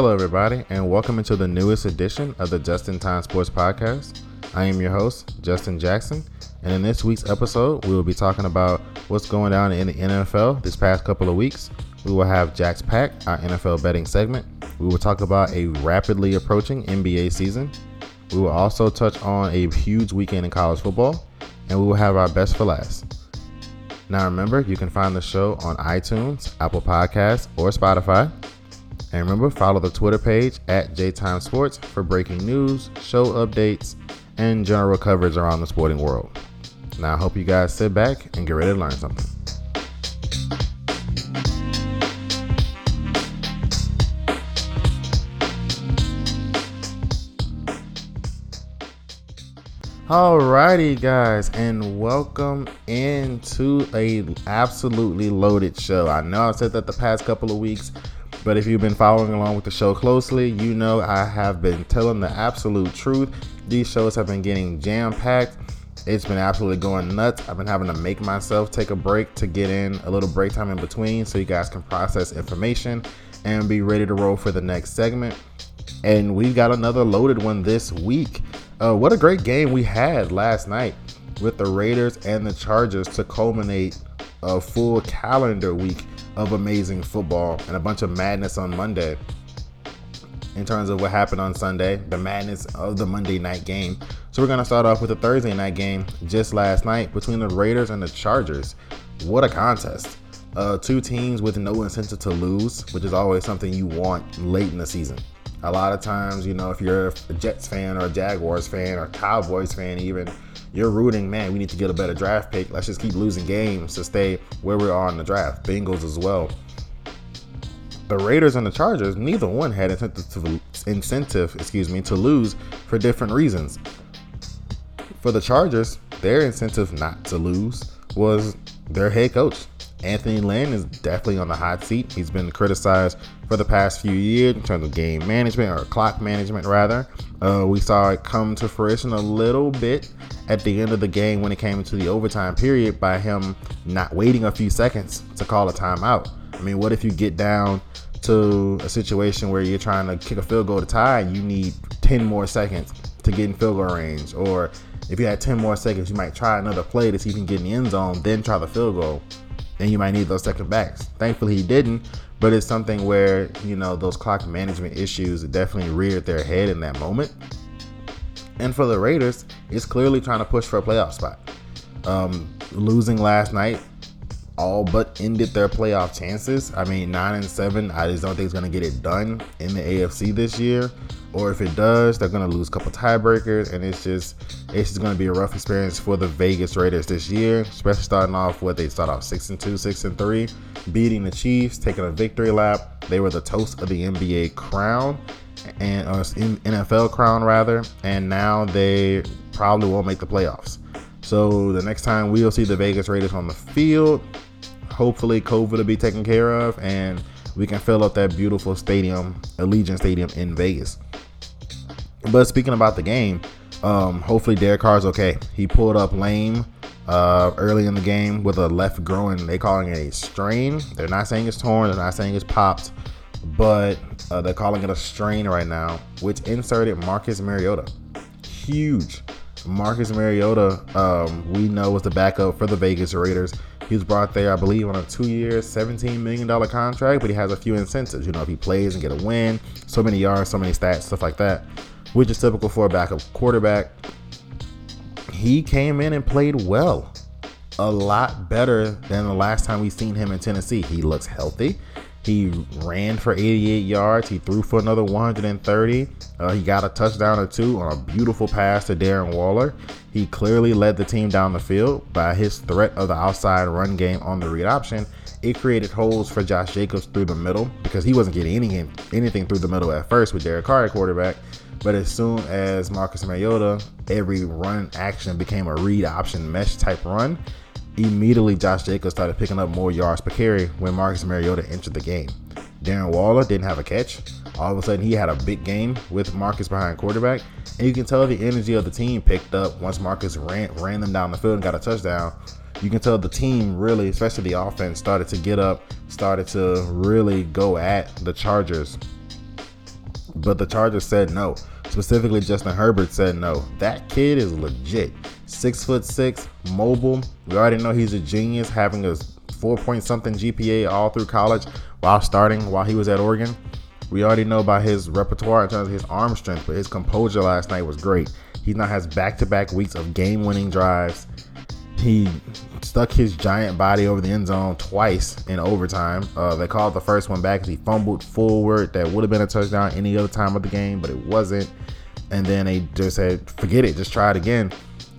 Hello, everybody, and welcome into the newest edition of the Just in Time Sports Podcast. I am your host, Justin Jackson, and in this week's episode, we will be talking about what's going down in the NFL this past couple of weeks. We will have Jack's Pack, our NFL betting segment. We will talk about a rapidly approaching NBA season. We will also touch on a huge weekend in college football, and we will have our best for last. Now, remember, you can find the show on iTunes, Apple Podcasts, or Spotify. And remember, follow the Twitter page at JTime Sports for breaking news, show updates, and general coverage around the sporting world. Now, I hope you guys sit back and get ready to learn something. Alrighty, guys, and welcome into a absolutely loaded show. I know I've said that the past couple of weeks, but if you've been following along with the show closely, you know I have been telling the absolute truth. These shows have been getting jam packed. It's been absolutely going nuts. I've been having to make myself take a break to get in a little break time in between so you guys can process information and be ready to roll for the next segment. And we've got another loaded one this week. Uh, what a great game we had last night with the Raiders and the Chargers to culminate a full calendar week of amazing football and a bunch of madness on Monday. In terms of what happened on Sunday, the madness of the Monday night game. So we're gonna start off with the Thursday night game just last night between the Raiders and the Chargers. What a contest! Uh, two teams with no incentive to lose, which is always something you want late in the season. A lot of times, you know, if you're a Jets fan or a Jaguars fan or Cowboys fan, even, you're rooting, man, we need to get a better draft pick. Let's just keep losing games to stay where we are in the draft. Bengals as well. The Raiders and the Chargers, neither one had incentive, to, incentive, excuse me, to lose for different reasons. For the Chargers, their incentive not to lose was their head coach. Anthony Lynn is definitely on the hot seat. He's been criticized for the past few years in terms of game management or clock management, rather. Uh, we saw it come to fruition a little bit at the end of the game when it came into the overtime period by him not waiting a few seconds to call a timeout. I mean, what if you get down to a situation where you're trying to kick a field goal to tie and you need 10 more seconds to get in field goal range? Or if you had 10 more seconds, you might try another play to see if you can get in the end zone, then try the field goal and you might need those second backs. Thankfully, he didn't, but it's something where, you know, those clock management issues definitely reared their head in that moment. And for the Raiders, it's clearly trying to push for a playoff spot. Um, losing last night all but ended their playoff chances. I mean, nine and seven. I just don't think it's to get it done in the AFC this year. Or if it does, they're to lose a couple tiebreakers, and it's just it's just to be a rough experience for the Vegas Raiders this year. Especially starting off with they start off six and two, six and three, beating the Chiefs, taking a victory lap. They were the toast of the NBA crown and uh, NFL crown rather, and now they probably won't make the playoffs. So the next time we'll see the Vegas Raiders on the field, hopefully COVID will be taken care of and we can fill up that beautiful stadium, Allegiant Stadium in Vegas. But speaking about the game, um, hopefully Derek Carr's okay. He pulled up lame uh, early in the game with a left groin. They calling it a strain. They're not saying it's torn. They're not saying it's popped, but uh, they're calling it a strain right now, which inserted Marcus Mariota. Huge. Marcus Mariota, um, we know was the backup for the Vegas Raiders. He was brought there, I believe, on a two-year, $17 million contract, but he has a few incentives. You know, if he plays and get a win, so many yards, so many stats, stuff like that, which is typical for a backup quarterback. He came in and played well, a lot better than the last time we seen him in Tennessee. He looks healthy. He ran for 88 yards. He threw for another 130. Uh, he got a touchdown or two on a beautiful pass to Darren Waller. He clearly led the team down the field by his threat of the outside run game on the read option. It created holes for Josh Jacobs through the middle because he wasn't getting anything, anything through the middle at first with Derek Carr at quarterback. But as soon as Marcus Mariota, every run action became a read option mesh type run, immediately Josh Jacobs started picking up more yards per carry when Marcus Mariota entered the game. Darren Waller didn't have a catch. All of a sudden, he had a big game with Marcus behind quarterback, and you can tell the energy of the team picked up once Marcus ran ran them down the field and got a touchdown. You can tell the team really, especially the offense, started to get up, started to really go at the Chargers. But the Chargers said no. Specifically, Justin Herbert said no. That kid is legit. Six foot six, mobile. We already know he's a genius, having a four point something GPA all through college while starting while he was at Oregon. We already know about his repertoire in terms of his arm strength, but his composure last night was great. He now has back to back weeks of game winning drives. He stuck his giant body over the end zone twice in overtime. Uh, they called the first one back he fumbled forward. That would have been a touchdown any other time of the game, but it wasn't. And then they just said, forget it, just try it again.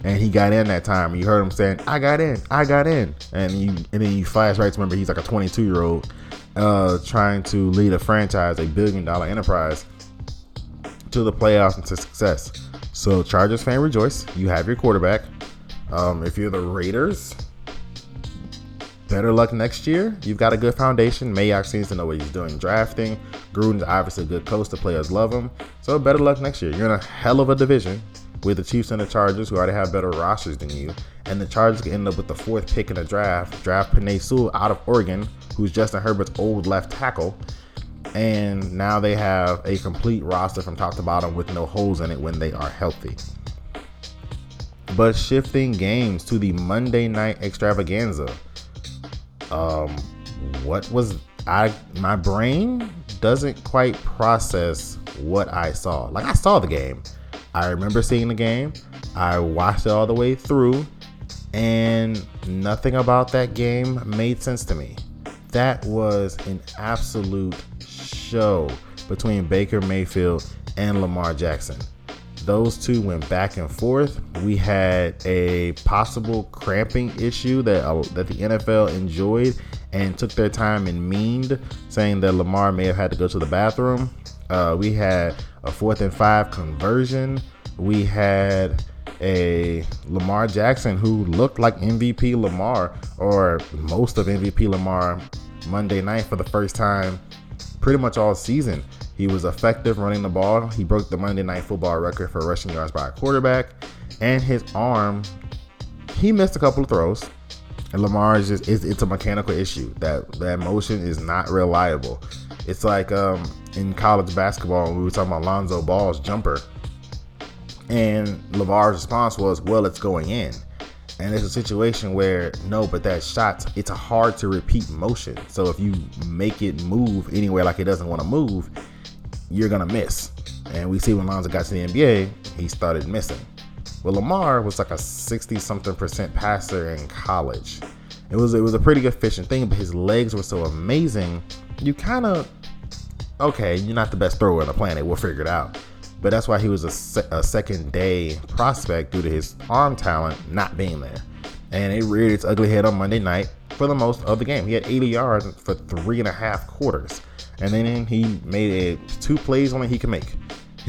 And he got in that time. You heard him saying, "I got in, I got in," and you and then you flash right to remember he's like a 22 year old uh, trying to lead a franchise, a billion dollar enterprise, to the playoffs and to success. So Chargers fan rejoice. You have your quarterback. Um, if you're the Raiders, better luck next year. You've got a good foundation. Mayock seems to know what he's doing drafting. Gruden's obviously a good coach. The players love him. So better luck next year. You're in a hell of a division with the Chiefs and the Chargers, who already have better rosters than you. And the Chargers can end up with the fourth pick in the draft. Draft Penei Sewell out of Oregon, who's Justin Herbert's old left tackle. And now they have a complete roster from top to bottom with no holes in it when they are healthy. But shifting games to the Monday night extravaganza um, what was I? My brain doesn't quite process what I saw. Like I saw the game. I remember seeing the game. I watched it all the way through, and nothing about that game made sense to me. That was an absolute show between Baker Mayfield and Lamar Jackson. Those two went back and forth. We had a possible cramping issue that uh, that the NFL enjoyed and took their time and meaned, saying that Lamar may have had to go to the bathroom. Uh, we had a fourth and five conversion. We had a Lamar Jackson who looked like MVP Lamar or most of MVP Lamar Monday night for the first time pretty much all season. He was effective running the ball. He broke the Monday Night Football record for rushing yards by a quarterback, and his arm. He missed a couple of throws, and Lamar is just it's, it's a mechanical issue. That that motion is not reliable. It's like um, in college basketball we were talking about Lonzo Ball's jumper, and Lamar's response was, "Well, it's going in." And it's a situation where no, but that shot, it's a hard to repeat motion. So if you make it move anywhere like it doesn't want to move, you're gonna miss. And we see when Lonzo got to the NBA, he started missing. Well, Lamar was like a 60 something percent passer in college. It was it was a pretty efficient thing, but his legs were so amazing. You kind of okay, you're not the best thrower on the planet. We'll figure it out. But that's why he was a, se- a second day prospect due to his arm talent not being there. And it reared its ugly head on Monday night for the most of the game. He had 80 yards for three and a half quarters. And then he made two plays only he could make.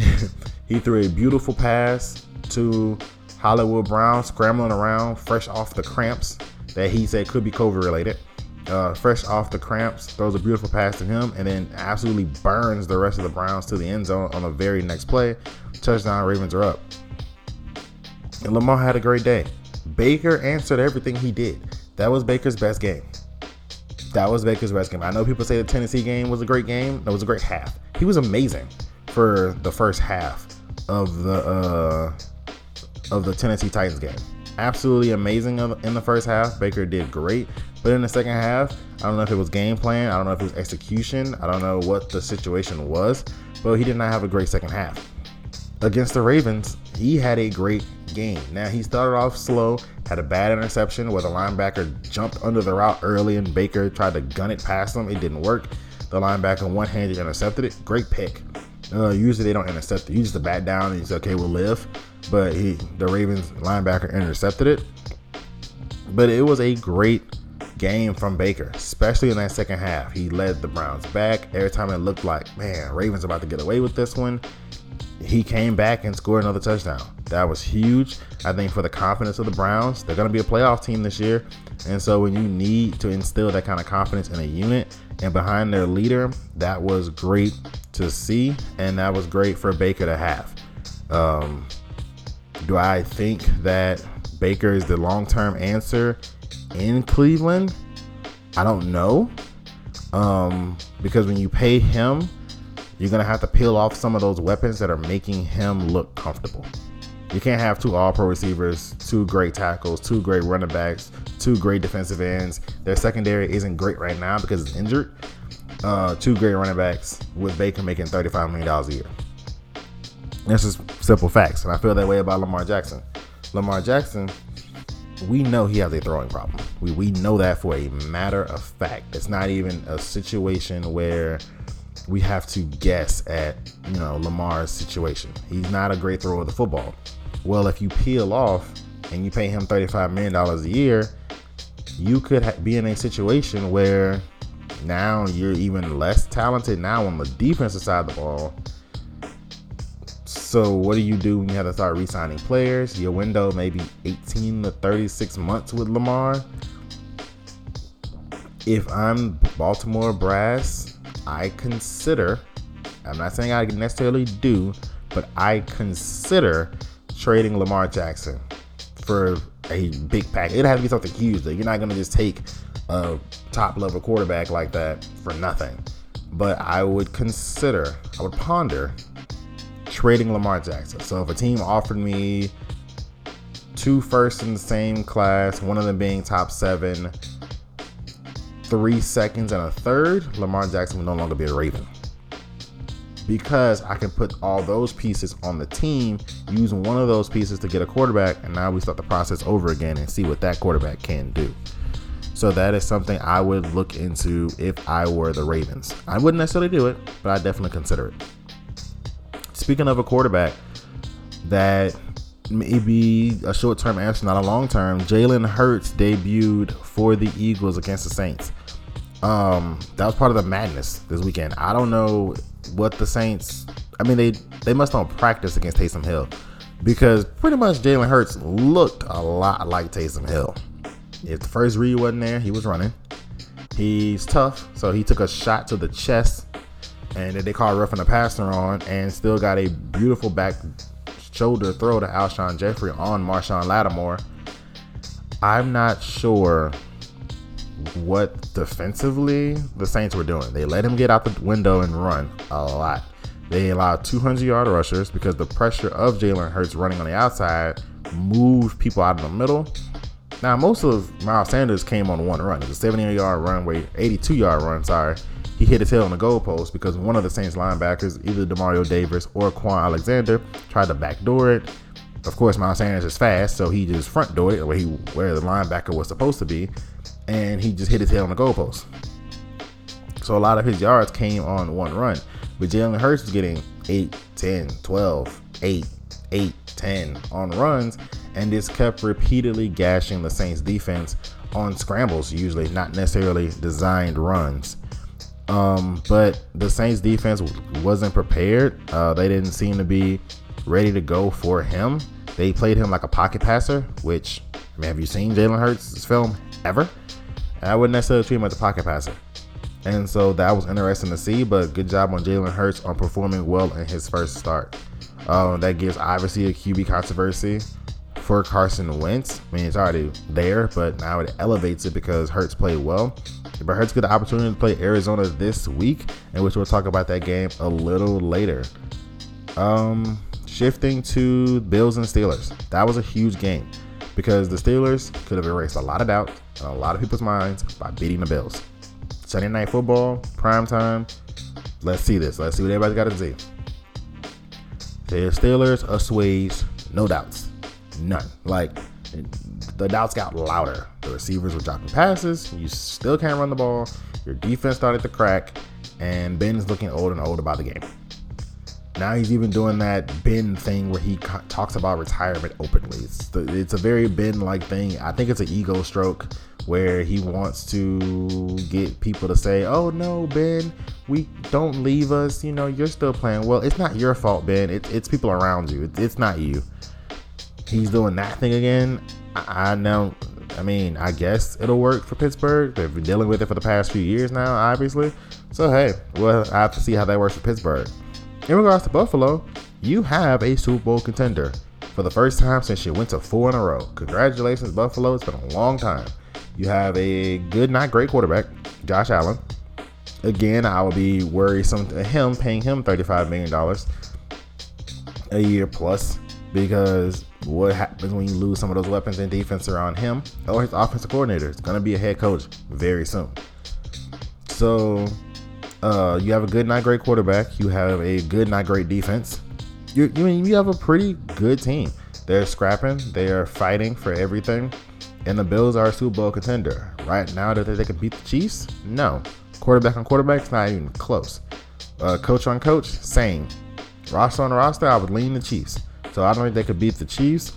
he threw a beautiful pass to Hollywood Brown, scrambling around, fresh off the cramps that he said could be COVID related uh, fresh off the cramps, throws a beautiful pass to him, and then absolutely burns the rest of the Browns to the end zone on the very next play. Touchdown, Ravens are up. And Lamar had a great day. Baker answered everything he did. That was Baker's best game. That was Baker's best game. I know people say the Tennessee game was a great game. That was a great half. He was amazing for the first half of the uh, of the Tennessee Titans game. Absolutely amazing in the first half. Baker did great. But in the second half, I don't know if it was game plan, I don't know if it was execution, I don't know what the situation was, but he did not have a great second half. Against the Ravens, he had a great game. Now he started off slow, had a bad interception where the linebacker jumped under the route early and Baker tried to gun it past him. It didn't work. The linebacker one-handed intercepted it. Great pick. Uh, usually they don't intercept. You just bat down and he's okay, we'll live. But he, the Ravens linebacker intercepted it. But it was a great game from Baker, especially in that second half. He led the Browns back. Every time it looked like, man, Ravens about to get away with this one, he came back and scored another touchdown. That was huge, I think, for the confidence of the Browns. They're going to be a playoff team this year. And so when you need to instill that kind of confidence in a unit and behind their leader, that was great to see. And that was great for Baker to have. Um, do I think that Baker is the long term answer in Cleveland? I don't know. Um, because when you pay him you're gonna have to peel off some of those weapons that are making him look comfortable. You can't have two all pro receivers, two great tackles, two great running backs, two great defensive ends. Their secondary isn't great right now because it's injured. Uh, two great running backs with Baker making $35 million a year. That's just simple facts. And I feel that way about Lamar Jackson. Lamar Jackson, we know he has a throwing problem. We, we know that for a matter of fact. It's not even a situation where we have to guess at, you know, Lamar's situation. He's not a great thrower of the football. Well, if you peel off and you pay him $35 million a year, you could ha- be in a situation where now you're even less talented now on the defensive side of the ball. So what do you do when you have to start re-signing players? Your window maybe 18 to 36 months with Lamar. If I'm Baltimore brass, I consider, I'm not saying I necessarily do, but I consider trading Lamar Jackson for a big pack. It'd have to be something huge. Though. You're not gonna just take a top level quarterback like that for nothing. But I would consider, I would ponder trading Lamar Jackson. So if a team offered me two firsts in the same class, one of them being top seven, three seconds, and a third, Lamar Jackson would no longer be a Raven because I can put all those pieces on the team, using one of those pieces to get a quarterback, and now we start the process over again and see what that quarterback can do. So that is something I would look into if I were the Ravens. I wouldn't necessarily do it, but I definitely consider it. Speaking of a quarterback that may be a short term answer, not a long term, Jalen Hurts debuted for the Eagles against the Saints. Um, that was part of the madness this weekend. I don't know what the Saints. I mean, they they must not practice against Taysom Hill because pretty much Jalen Hurts looked a lot like Taysom Hill. If the first read wasn't there, he was running. He's tough, so he took a shot to the chest, and then they called roughing the passer on, and still got a beautiful back shoulder throw to Alshon Jeffery on Marshon Lattimore. I'm not sure what defensively the Saints were doing. They let him get out the window and run a lot. They allowed 200 yard rushers because the pressure of Jalen Hurts running on the outside moved people out of the middle. Now, most of Miles Sanders came on one run. It was a 70 yard run, wait, 82 yard run, sorry. He hit his tail on the goalpost because one of the Saints linebackers, either Demario Davis or Kwon Alexander, tried to backdoor it. Of course, Miles Sanders is fast, so he just front door it where he where the linebacker was supposed to be, and he just hit his head on the goalpost. So a lot of his yards came on one run. But Jalen Hurts was getting 8, 10, 12, 8, 8, 10 on runs, and this kept repeatedly gashing the Saints defense on scrambles, usually not necessarily designed runs. Um, but the Saints defense wasn't prepared. Uh, they didn't seem to be ready to go for him. They played him like a pocket passer, which, I mean, have you seen Jalen Hurts' film ever? I wouldn't necessarily treat him as a pocket passer. And so that was interesting to see, but good job on Jalen Hurts on performing well in his first start. Um, that gives obviously a QB controversy for Carson Wentz. I mean, it's already there, but now it elevates it because Hurts played well. But Hurts get the opportunity to play Arizona this week, in which we'll talk about that game a little later. Um, shifting to Bills and Steelers. That was a huge game because the Steelers could have erased a lot of doubt in a lot of people's minds by beating the Bills. Sunday night football, prime time. Let's see this. Let's see what everybody's got to see. The Steelers assuaged no doubts, none. Like the doubts got louder. The receivers were dropping passes. You still can't run the ball. Your defense started to crack, and Ben's looking old and old about the game. Now he's even doing that Ben thing where he co- talks about retirement openly. It's, the, it's a very Ben like thing. I think it's an ego stroke where he wants to get people to say, "Oh no, Ben, we don't leave us. You know, you're still playing well. It's not your fault, Ben. It, it's people around you. It, it's not you." He's doing that thing again. I, I know. I mean, I guess it'll work for Pittsburgh. They've been dealing with it for the past few years now, obviously. So hey, well, I have to see how that works for Pittsburgh. In regards to Buffalo, you have a Super Bowl contender for the first time since you went to four in a row. Congratulations, Buffalo. It's been a long time. You have a good, not great quarterback, Josh Allen. again, I would be worrisome to him paying him $35 million a year plus because what happens when you lose some of those weapons in defense around him or his offensive coordinator? It's going to be a head coach very soon. So uh, you have a good, not great quarterback. You have a good, not great defense. You, you mean you have a pretty good team. They're scrapping. They are fighting for everything. And the Bills are a Super Bowl contender. Right now, that they can beat the Chiefs? No. Quarterback on quarterback, it's not even close. Uh, coach on coach, same. Roster on roster, I would lean the Chiefs. So I don't think they could beat the Chiefs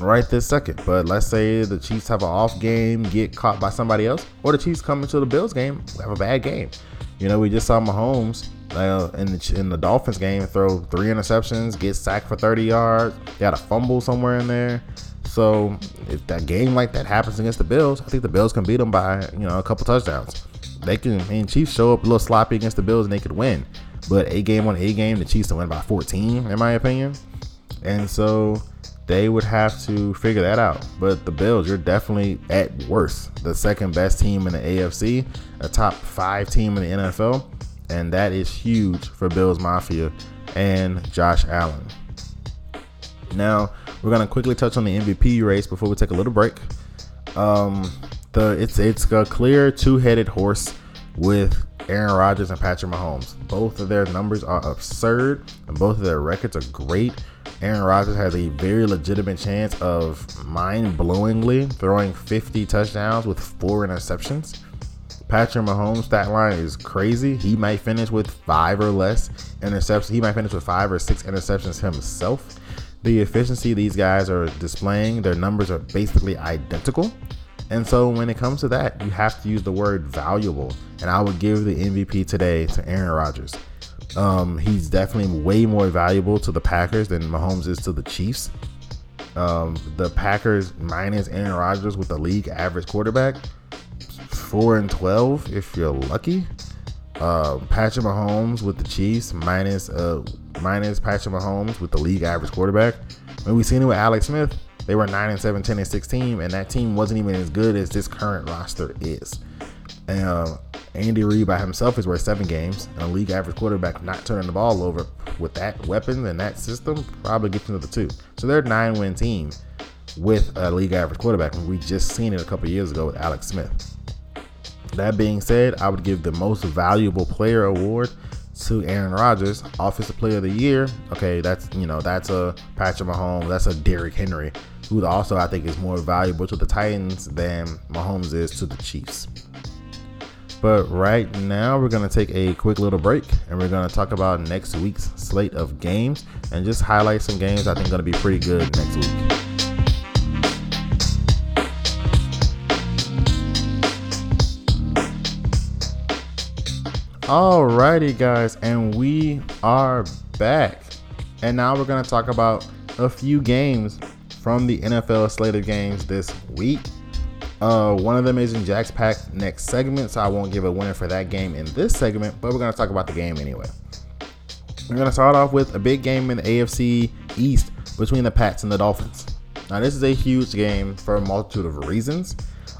right this second. But let's say the Chiefs have an off game, get caught by somebody else, or the Chiefs come into the Bills game, have a bad game. You know, we just saw Mahomes uh, in the in the Dolphins game throw three interceptions, get sacked for 30 yards, got a fumble somewhere in there. So if that game like that happens against the Bills, I think the Bills can beat them by you know a couple touchdowns. They can. Mean, Chiefs show up a little sloppy against the Bills and they could win. But a game on a game, the Chiefs to win by 14, in my opinion. And so they would have to figure that out. But the Bills, you're definitely at worst the second best team in the AFC, a top five team in the NFL, and that is huge for Bills Mafia and Josh Allen. Now we're gonna quickly touch on the MVP race before we take a little break. Um, the it's it's a clear two-headed horse with Aaron Rodgers and Patrick Mahomes. Both of their numbers are absurd, and both of their records are great. Aaron Rodgers has a very legitimate chance of mind-blowingly throwing 50 touchdowns with four interceptions. Patrick Mahomes' stat line is crazy. He might finish with five or less interceptions. He might finish with five or six interceptions himself. The efficiency these guys are displaying, their numbers are basically identical. And so when it comes to that, you have to use the word valuable. And I would give the MVP today to Aaron Rodgers. Um, he's definitely way more valuable to the Packers than Mahomes is to the Chiefs. Um, the Packers minus Aaron Rodgers with the league average quarterback, four and twelve if you're lucky. Uh, Patrick Mahomes with the Chiefs minus uh minus Patrick Mahomes with the league average quarterback. When we seen it with Alex Smith, they were 9 and 7, 10 and 16, and that team wasn't even as good as this current roster is. And uh, Andy Reid by himself is worth seven games, and a league average quarterback not turning the ball over with that weapon and that system probably gets another two. So they're a nine win team with a league average quarterback, we just seen it a couple years ago with Alex Smith. That being said, I would give the most valuable player award to Aaron Rodgers, Offensive Player of the Year. Okay, that's you know that's a Patrick Mahomes, that's a Derrick Henry who also I think is more valuable to the Titans than Mahomes is to the Chiefs. But right now, we're going to take a quick little break and we're going to talk about next week's slate of games and just highlight some games I think going to be pretty good next week. Alrighty, guys, and we are back. And now we're going to talk about a few games from the NFL slate of games this week. Uh, one of them is in Jack's Pack next segment, so I won't give a winner for that game in this segment, but we're going to talk about the game anyway. We're going to start off with a big game in the AFC East between the Pats and the Dolphins. Now, this is a huge game for a multitude of reasons.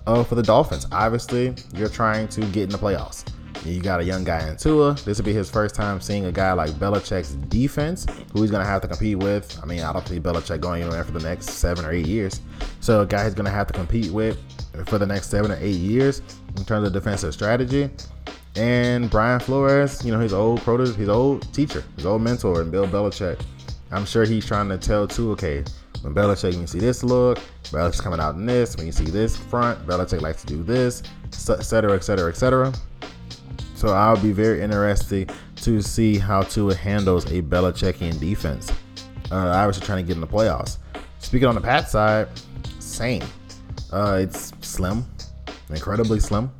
Uh, for the Dolphins, obviously, you're trying to get in the playoffs. You got a young guy in Tua. This will be his first time seeing a guy like Belichick's defense, who he's going to have to compete with. I mean, I don't see Belichick going anywhere for the next seven or eight years. So, a guy he's going to have to compete with for the next seven or eight years in terms of defensive strategy. And Brian Flores, you know, his old protege, his old teacher, his old mentor, and Bill Belichick. I'm sure he's trying to tell too, okay, when Belichick, you see this look, Belichick's coming out in this. When you see this front, Belichick likes to do this, etc., etc., etc. So I'll be very interested to see how Tua handles a Belichickian defense. Uh, obviously trying to get in the playoffs. Speaking on the Pat side, same. Uh, it's slim, incredibly slim.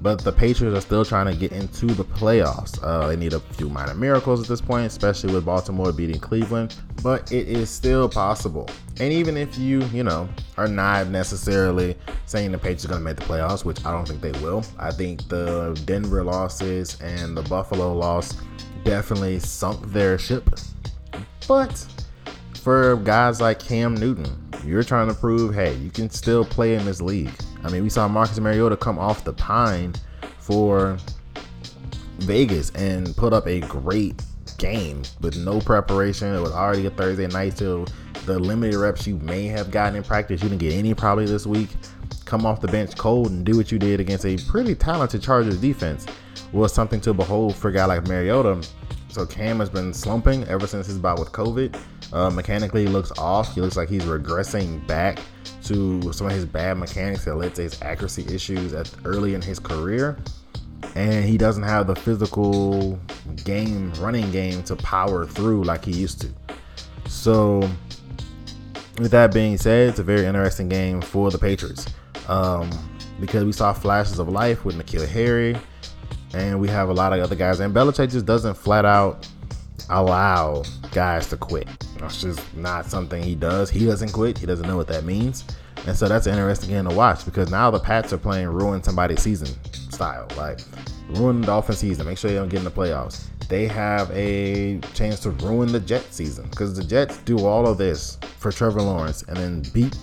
But the Patriots are still trying to get into the playoffs. Uh, they need a few minor miracles at this point, especially with Baltimore beating Cleveland. But it is still possible. And even if you, you know, are not necessarily saying the Patriots are going to make the playoffs, which I don't think they will. I think the Denver losses and the Buffalo loss definitely sunk their ship. But for guys like Cam Newton, you're trying to prove, hey, you can still play in this league. I mean, we saw Marcus Mariota come off the pine for Vegas and put up a great game with no preparation. It was already a Thursday night, so the limited reps you may have gotten in practice, you didn't get any probably this week. Come off the bench cold and do what you did against a pretty talented Chargers defense was something to behold for a guy like Mariota. So Cam has been slumping ever since his bout with COVID. Uh, mechanically, he looks off. He looks like he's regressing back to some of his bad mechanics that led to his accuracy issues at early in his career. And he doesn't have the physical game, running game to power through like he used to. So, with that being said, it's a very interesting game for the Patriots um, because we saw flashes of life with N'Keal Harry, and we have a lot of other guys. And Belichick just doesn't flat out allow guys to quit. That's just not something he does. He doesn't quit. He doesn't know what that means. And so that's an interesting game to watch because now the Pats are playing ruin somebody's season style. Like ruin the Dolphins season. Make sure they don't get in the playoffs. They have a chance to ruin the Jets season because the Jets do all of this for Trevor Lawrence and then beat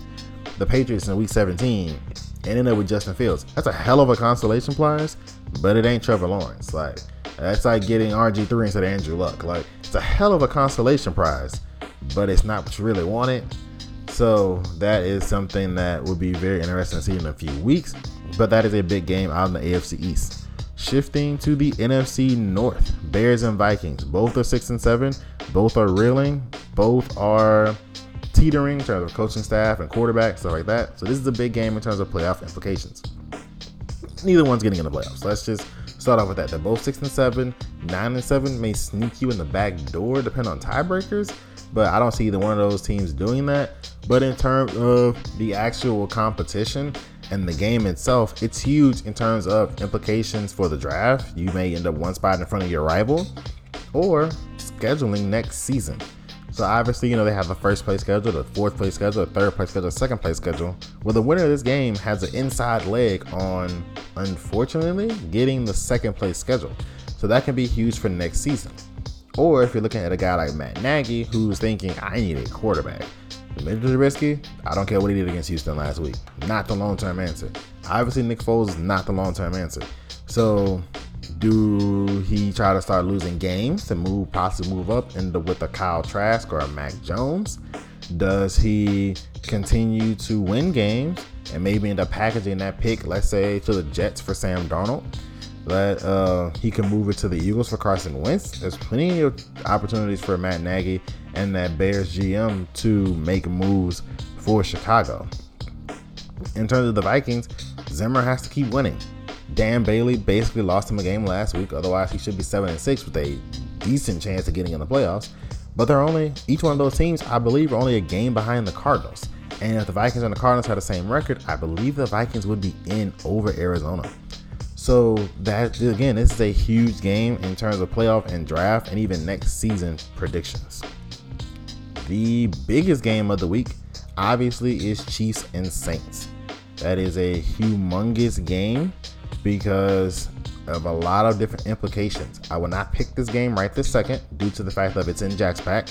the Patriots in Week 17 and end up with Justin Fields. That's a hell of a consolation prize, but it ain't Trevor Lawrence. Like that's like getting RG3 instead of Andrew Luck. Like it's a hell of a consolation prize, but it's not what you really wanted. So that is something that would be very interesting to see in a few weeks. But that is a big game out in the AFC East. Shifting to the NFC North, Bears and Vikings. Both are six and seven. Both are reeling. Both are teetering in terms of coaching staff and quarterback, stuff like that. So this is a big game in terms of playoff implications. Neither one's getting in the playoffs. Let's just start off with that. They're both six and seven. Nine and seven may sneak you in the back door, depending on tiebreakers. But I don't see either one of those teams doing that. But in terms of the actual competition and the game itself, it's huge in terms of implications for the draft. You may end up one spot in front of your rival, or scheduling next season. So obviously, you know, they have a first place schedule, a fourth place schedule, a third place schedule, a second place schedule. Well, the winner of this game has an inside leg on, unfortunately, getting the second place schedule. So that can be huge for next season. Or if you're looking at a guy like Matt Nagy, who's thinking, I need a quarterback. Mitchell Trubisky, I don't care what he did against Houston last week. Not the long term answer. Obviously, Nick Foles is not the long term answer. So do he try to start losing games to move, possibly move up into with a Kyle Trask or a Mac Jones? Does he continue to win games and maybe end up packaging that pick, let's say, to the Jets for Sam Darnold? That uh, he can move it to the Eagles for Carson Wentz. There's plenty of opportunities for Matt Nagy and that Bears GM to make moves for Chicago. In terms of the Vikings, Zimmer has to keep winning. Dan Bailey basically lost him a game last week. Otherwise, he should be seven and six with a decent chance of getting in the playoffs. But they're only each one of those teams, I believe, are only a game behind the Cardinals. And if the Vikings and the Cardinals had the same record, I believe the Vikings would be in over Arizona. So that again, this is a huge game in terms of playoff and draft, and even next season predictions. The biggest game of the week, obviously, is Chiefs and Saints. That is a humongous game because of a lot of different implications. I will not pick this game right this second due to the fact that it's in Jack's pack,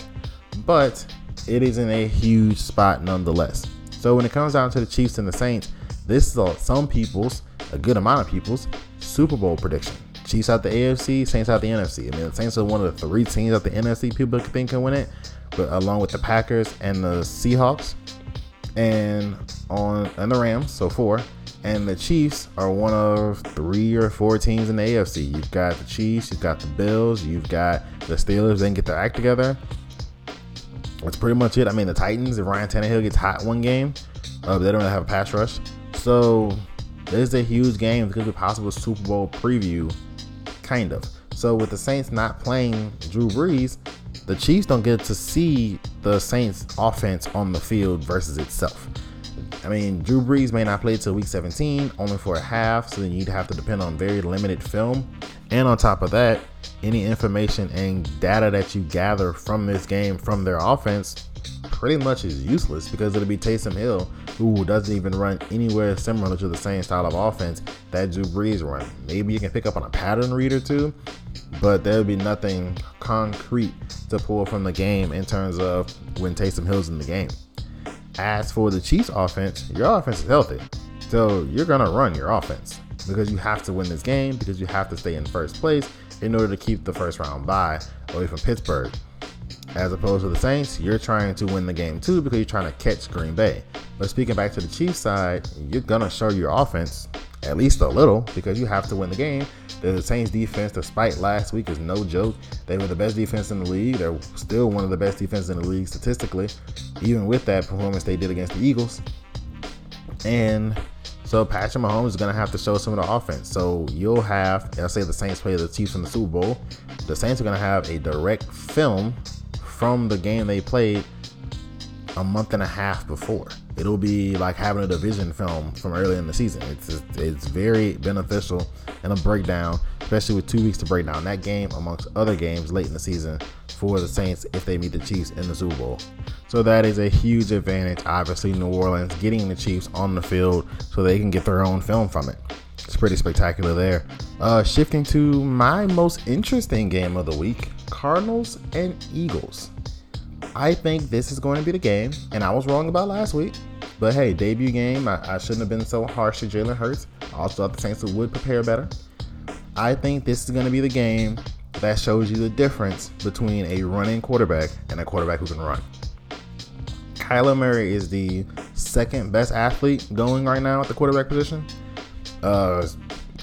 but it is in a huge spot nonetheless. So when it comes down to the Chiefs and the Saints, this is some people's, a good amount of people's, Super Bowl prediction. Chiefs out the AFC, Saints out the NFC. I mean, the Saints are one of the three teams out the NFC people think can win it, but along with the Packers and the Seahawks, and on and the Rams, so four and the Chiefs are one of three or four teams in the AFC. You've got the Chiefs, you've got the Bills, you've got the Steelers. They can get their act together. That's pretty much it. I mean, the Titans, if Ryan Tannehill gets hot one game, uh, they don't have a pass rush. So this is a huge game. It could be possible Super Bowl preview, kind of. So with the Saints not playing Drew Brees, the Chiefs don't get to see the Saints offense on the field versus itself. I mean, Drew Brees may not play till week 17, only for a half, so then you'd have to depend on very limited film. And on top of that, any information and data that you gather from this game from their offense pretty much is useless because it'll be Taysom Hill, who doesn't even run anywhere similar to the same style of offense that Drew Brees run. Maybe you can pick up on a pattern read or two, but there'll be nothing concrete to pull from the game in terms of when Taysom Hill's in the game. As for the Chiefs offense, your offense is healthy. So you're going to run your offense because you have to win this game, because you have to stay in first place, in order to keep the first round bye away from Pittsburgh. As opposed to the Saints, you're trying to win the game too because you're trying to catch Green Bay. But speaking back to the Chiefs side, you're gonna show your offense at least a little because you have to win the game. The Saints defense, despite last week, is no joke. They were the best defense in the league. They're still one of the best defenses in the league statistically, even with that performance they did against the Eagles. And so Patrick Mahomes is going to have to show some of the offense. So you'll have, I'll say the Saints play the Chiefs in the Super Bowl. The Saints are going to have a direct film from the game they played a month and a half before. It'll be like having a division film from early in the season. It's it's very beneficial and a breakdown, especially with two weeks to break down that game amongst other games late in the season for the Saints if they meet the Chiefs in the Super Bowl. So that is a huge advantage. Obviously, New Orleans getting the Chiefs on the field so they can get their own film from it. It's pretty spectacular there. Uh, shifting to my most interesting game of the week Cardinals and Eagles. I think this is going to be the game, and I was wrong about last week. But hey, debut game, I, I shouldn't have been so harsh to Jalen Hurts. Also the Saints would prepare better. I think this is going to be the game that shows you the difference between a running quarterback and a quarterback who can run. Kyler Murray is the second best athlete going right now at the quarterback position. Uh,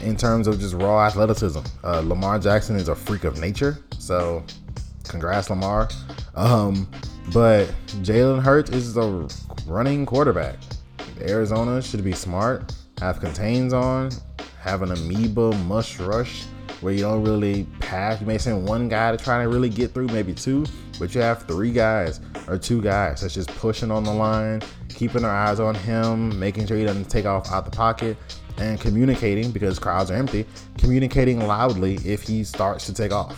in terms of just raw athleticism, uh, Lamar Jackson is a freak of nature. So, congrats, Lamar. Um, but Jalen Hurts is a running quarterback. Arizona should be smart, have contains on, have an amoeba mush rush where you don't really pass. You may send one guy to try to really get through, maybe two, but you have three guys or two guys that's just pushing on the line, keeping their eyes on him, making sure he doesn't take off out the pocket, and communicating because crowds are empty, communicating loudly if he starts to take off.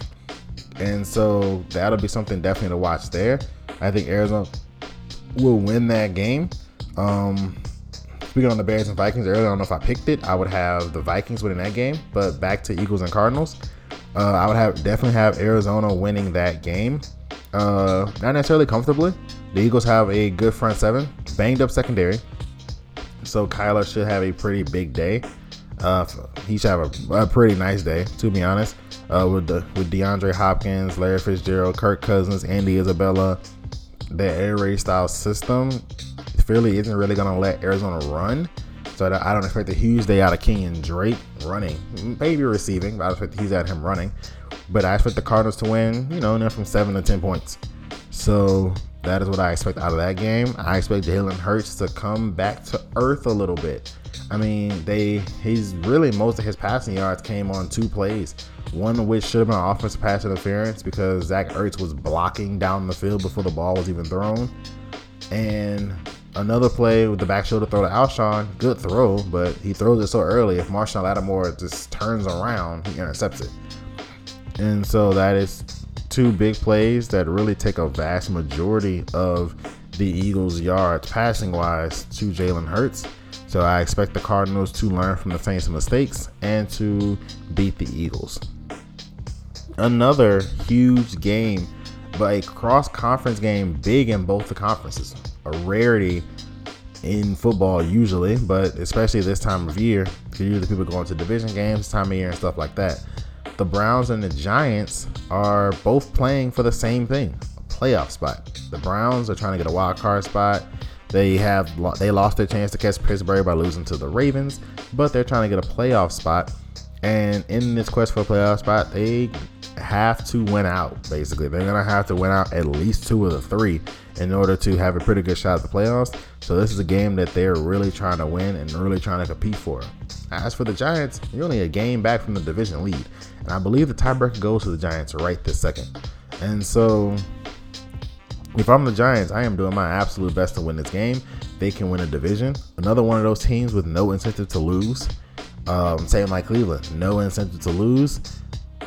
And so that'll be something definitely to watch there. I think Arizona will win that game. Um, speaking on the Bears and Vikings earlier, I don't know if I picked it. I would have the Vikings winning that game, but back to Eagles and Cardinals. Uh, I would have definitely have Arizona winning that game. Uh, not necessarily comfortably. The Eagles have a good front seven, banged up secondary, so Kyler should have a pretty big day. Uh, he should have a, a, pretty nice day, to be honest. Uh, with the with DeAndre Hopkins, Larry Fitzgerald, Kirk Cousins, Andy Isabella, the air raid style system, Philly isn't really gonna let Arizona run. So I don't expect a huge day out of Kenyan Drake running, maybe receiving, but I expect he's at him running. But I expect the Cardinals to win, you know, and from seven to ten points. So that is what I expect out of that game. I expect Jalen Hurts to come back to earth a little bit. I mean, they he's really most of his passing yards came on two plays. One which should have been an offensive pass interference because Zach Ertz was blocking down the field before the ball was even thrown. And another play with the back shoulder throw to Alshon, good throw, but he throws it so early. If Marshon Lattimore just turns around, he intercepts it. And so that is two big plays that really take a vast majority of the Eagles' yards passing wise to Jalen Hurts. So I expect the Cardinals to learn from the Saints' mistakes and to beat the Eagles. Another huge game, but a cross conference game big in both the conferences. A rarity in football usually, but especially this time of year, because usually people go into division games, time of year, and stuff like that the Browns and the Giants are both playing for the same thing, a playoff spot. The Browns are trying to get a wild card spot. They have they lost their chance to catch Pittsburgh by losing to the Ravens, but they're trying to get a playoff spot. And in this quest for a playoff spot, they have to win out. Basically, they're gonna have to win out at least two of the three in order to have a pretty good shot at the playoffs. So this is a game that they're really trying to win and really trying to compete for. As for the Giants, you're only a game back from the division lead. And I believe the tiebreaker goes to the Giants right this second. And so if I'm the Giants, I am doing my absolute best to win this game. They can win a division. Another one of those teams with no incentive to lose. Um, same like Cleveland, no incentive to lose.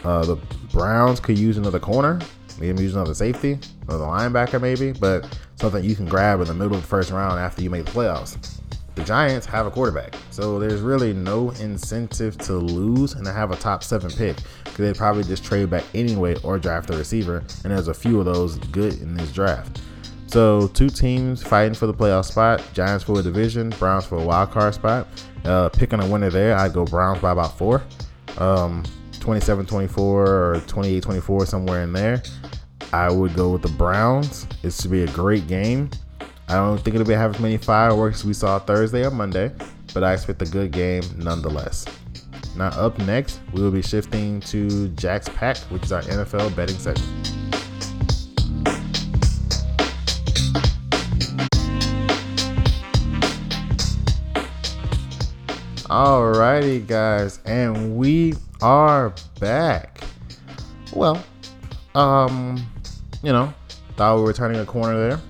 Uh, the Browns could use another corner, maybe use another safety, another linebacker, maybe, but something you can grab in the middle of the first round after you make the playoffs the Giants have a quarterback. So there's really no incentive to lose and to have a top seven pick because they'd probably just trade back anyway or draft a receiver. And there's a few of those good in this draft. So two teams fighting for the playoff spot: Giants for a division, Browns for a wild card spot. Uh, picking a winner there, I'd go Browns by about four. Um, 27 24 or 28 24, somewhere in there. I would go with the Browns. It should be a great game. I don't think it'll be have as many fireworks we saw Thursday or Monday, but I expect a good game nonetheless. Now, up next, we will be shifting to Jack's Pack, which is our NFL betting segment. Alrighty, guys, and we are back. Well, um, you know, thought we were turning a corner there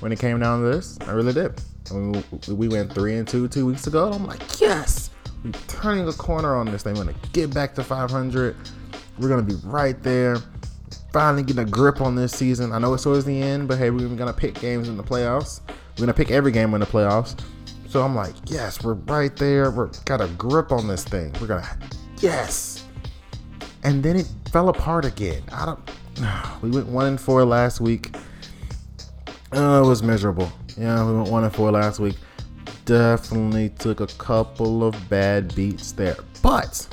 when it came down to this. I really did. I mean, we went three and two two weeks ago. I'm like, yes, we're turning a corner on this thing. We're gonna get back to 500. We're gonna be right there. Finally getting a grip on this season. I know it's towards the end, but hey, we're gonna pick games in the playoffs. We're gonna pick every game in the playoffs. So I'm like, yes, we're right there. We're got a grip on this thing. We're gonna, yes. And then it fell apart again. I don't. We went one and four last week. Uh, it was miserable. Yeah, we went one and four last week. Definitely took a couple of bad beats there. But,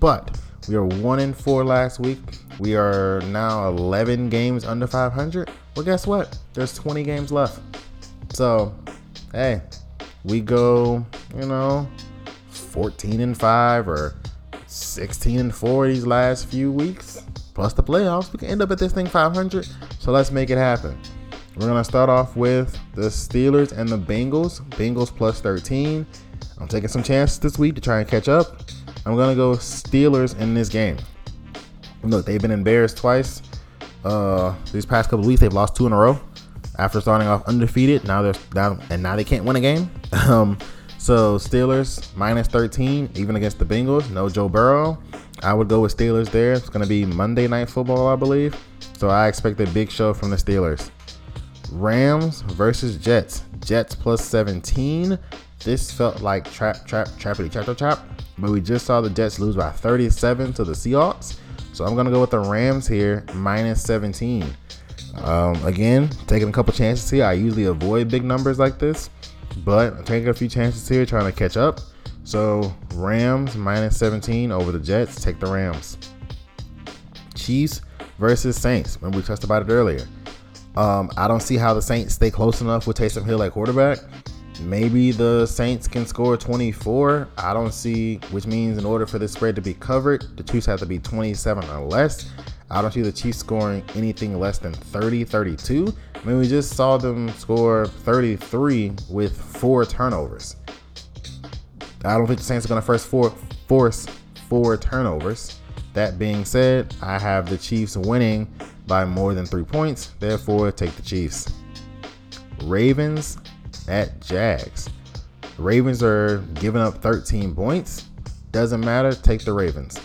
but we are one and four last week. We are now 11 games under 500. Well, guess what? There's 20 games left. So, hey, we go, you know, 14 and 5 or 16 and 4 these last few weeks, plus the playoffs, we can end up at this thing 500. So let's make it happen. We're going to start off with the Steelers and the Bengals. Bengals plus 13. I'm taking some chances this week to try and catch up. I'm going to go Steelers in this game. Look, they've been embarrassed twice. Uh, these past couple weeks, they've lost two in a row after starting off undefeated. Now they're down, and now they can't win a game. Um, so Steelers minus 13, even against the Bengals. No Joe Burrow. I would go with Steelers there. It's going to be Monday Night Football, I believe. So I expect a big show from the Steelers. Rams versus Jets. Jets plus 17. This felt like trap, trap, trappity, trap, trap, trap. But we just saw the Jets lose by 37 to the Seahawks. So I'm going to go with the Rams here, minus 17. Um, again, taking a couple chances here. I usually avoid big numbers like this, but I'm taking a few chances here, trying to catch up. So Rams minus 17 over the Jets. Take the Rams. Chiefs versus Saints. Remember we talked about it earlier. Um, I don't see how the Saints stay close enough with Taysom Hill at quarterback. Maybe the Saints can score 24. I don't see, which means in order for this spread to be covered, the Chiefs have to be 27 or less. I don't see the Chiefs scoring anything less than 30, 32. I mean, we just saw them score 33 with four turnovers. I don't think the Saints are going to first for, force four turnovers. That being said, I have the Chiefs winning by more than three points. Therefore, take the Chiefs. Ravens at Jags. Ravens are giving up 13 points. Doesn't matter. Take the Ravens.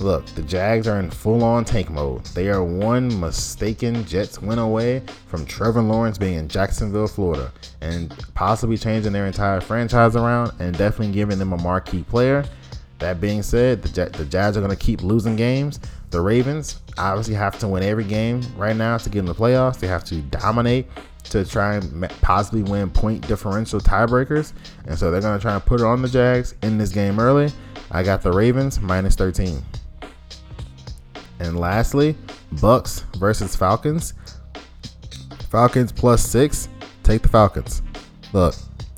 Look, the Jags are in full on tank mode. They are one mistaken Jets win away from Trevor Lawrence being in Jacksonville, Florida, and possibly changing their entire franchise around and definitely giving them a marquee player. That being said, the, J- the Jags are going to keep losing games. The Ravens obviously have to win every game right now to get in the playoffs. They have to dominate to try and possibly win point differential tiebreakers. And so they're going to try and put it on the Jags in this game early. I got the Ravens minus 13. And lastly, Bucks versus Falcons. Falcons plus six. Take the Falcons. Look,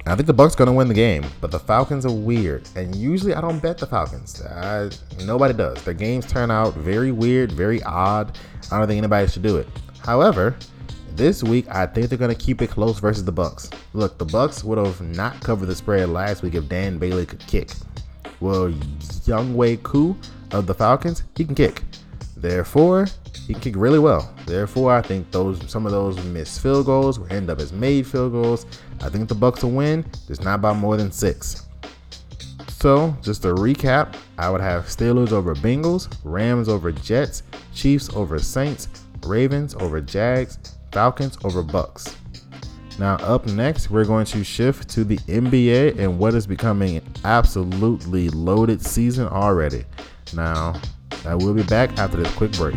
I think the Bucks gonna win the game, but the Falcons are weird, and usually I don't bet the Falcons. I, nobody does. Their games turn out very weird, very odd. I don't think anybody should do it. However, this week I think they're gonna keep it close versus the Bucks. Look, the Bucks would have not covered the spread last week if Dan Bailey could kick. Well, Younghoe Koo of the Falcons, he can kick. Therefore, he kicked really well. Therefore, I think those some of those missed field goals will end up as made field goals. I think the Bucks will win, just not by more than six. So, just to recap, I would have Steelers over Bengals, Rams over Jets, Chiefs over Saints, Ravens over Jags, Falcons over Bucks. Now, up next, we're going to shift to the NBA and what is becoming an absolutely loaded season already. Now, I will be back after this quick break.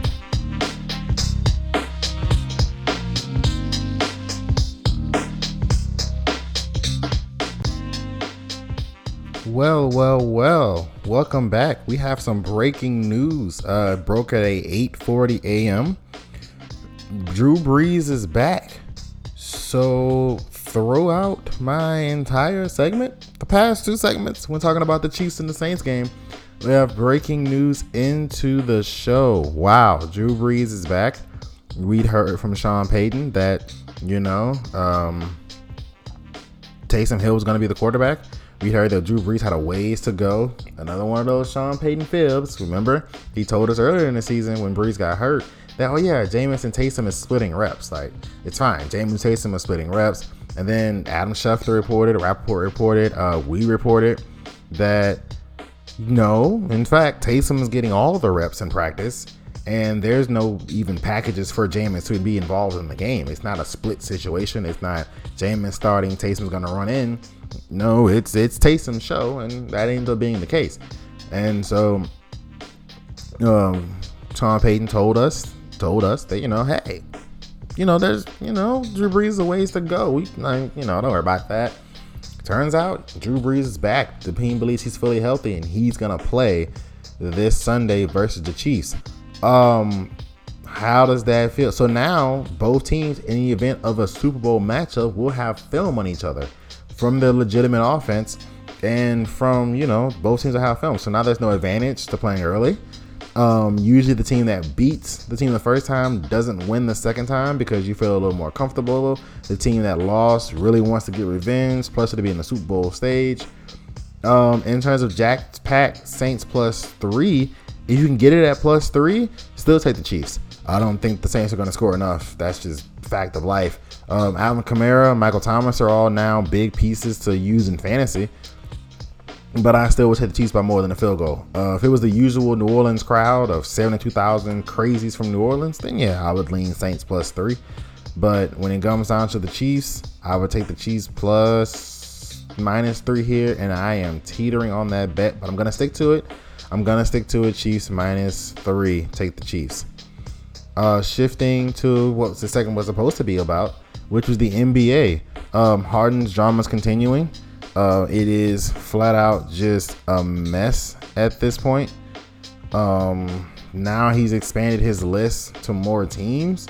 Well, well, well. Welcome back. We have some breaking news. Uh, broke at a 8:40 a.m. Drew Brees is back. So throw out my entire segment, the past two segments, when talking about the Chiefs and the Saints game. We have breaking news into the show. Wow, Drew Brees is back. We'd heard from Sean Payton that you know um, Taysom Hill was going to be the quarterback. We heard that Drew Brees had a ways to go. Another one of those Sean Payton fibs. Remember, he told us earlier in the season when Brees got hurt that, oh yeah, Jameis and Taysom is splitting reps. Like, it's fine. Jameis and Taysom is splitting reps. And then Adam Schefter reported, Rapoport reported, uh, we reported that no, in fact, Taysom is getting all the reps in practice. And there's no even packages for Jameis to be involved in the game. It's not a split situation. It's not Jameis starting, Taysom's gonna run in no, it's it's Taysom's show, and that ended up being the case. And so, um, Tom Payton told us told us that you know, hey, you know, there's you know, Drew Brees a ways to go. We, you know, don't worry about that. Turns out Drew Brees is back. The team believes he's fully healthy, and he's gonna play this Sunday versus the Chiefs. Um, how does that feel? So now both teams, in the event of a Super Bowl matchup, will have film on each other from the legitimate offense and from, you know, both teams will have film. So now there's no advantage to playing early. Um, usually the team that beats the team the first time doesn't win the second time because you feel a little more comfortable. The team that lost really wants to get revenge, plus it'll be in the Super Bowl stage. Um, in terms of Jack Pack Saints plus three, if you can get it at plus three, still take the Chiefs. I don't think the Saints are going to score enough. That's just fact of life. Um, Alvin Kamara, Michael Thomas are all now big pieces to use in fantasy. But I still would take the Chiefs by more than a field goal. Uh, if it was the usual New Orleans crowd of 72,000 crazies from New Orleans, then yeah, I would lean Saints plus three. But when it comes down to the Chiefs, I would take the Chiefs plus minus three here, and I am teetering on that bet, but I'm gonna stick to it. I'm gonna stick to it. Chiefs minus three. Take the Chiefs. Uh, shifting to what the second was supposed to be about, which was the NBA. Um, Harden's drama is continuing. Uh, it is flat out just a mess at this point. Um, now he's expanded his list to more teams.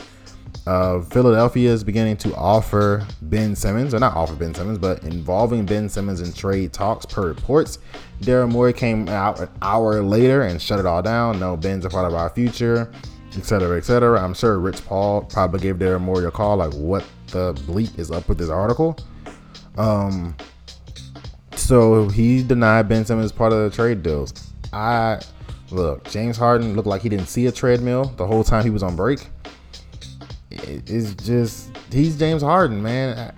Uh, Philadelphia is beginning to offer Ben Simmons, or not offer Ben Simmons, but involving Ben Simmons in trade talks per reports. Daryl Morey came out an hour later and shut it all down. No, Ben's a part of our future etc., etc. I'm sure Rich Paul probably gave Daryl Morey a call, like, what the bleep is up with this article? Um, so he denied Ben Simmons part of the trade deals. I look, James Harden looked like he didn't see a treadmill the whole time he was on break. it's just he's James Harden, man.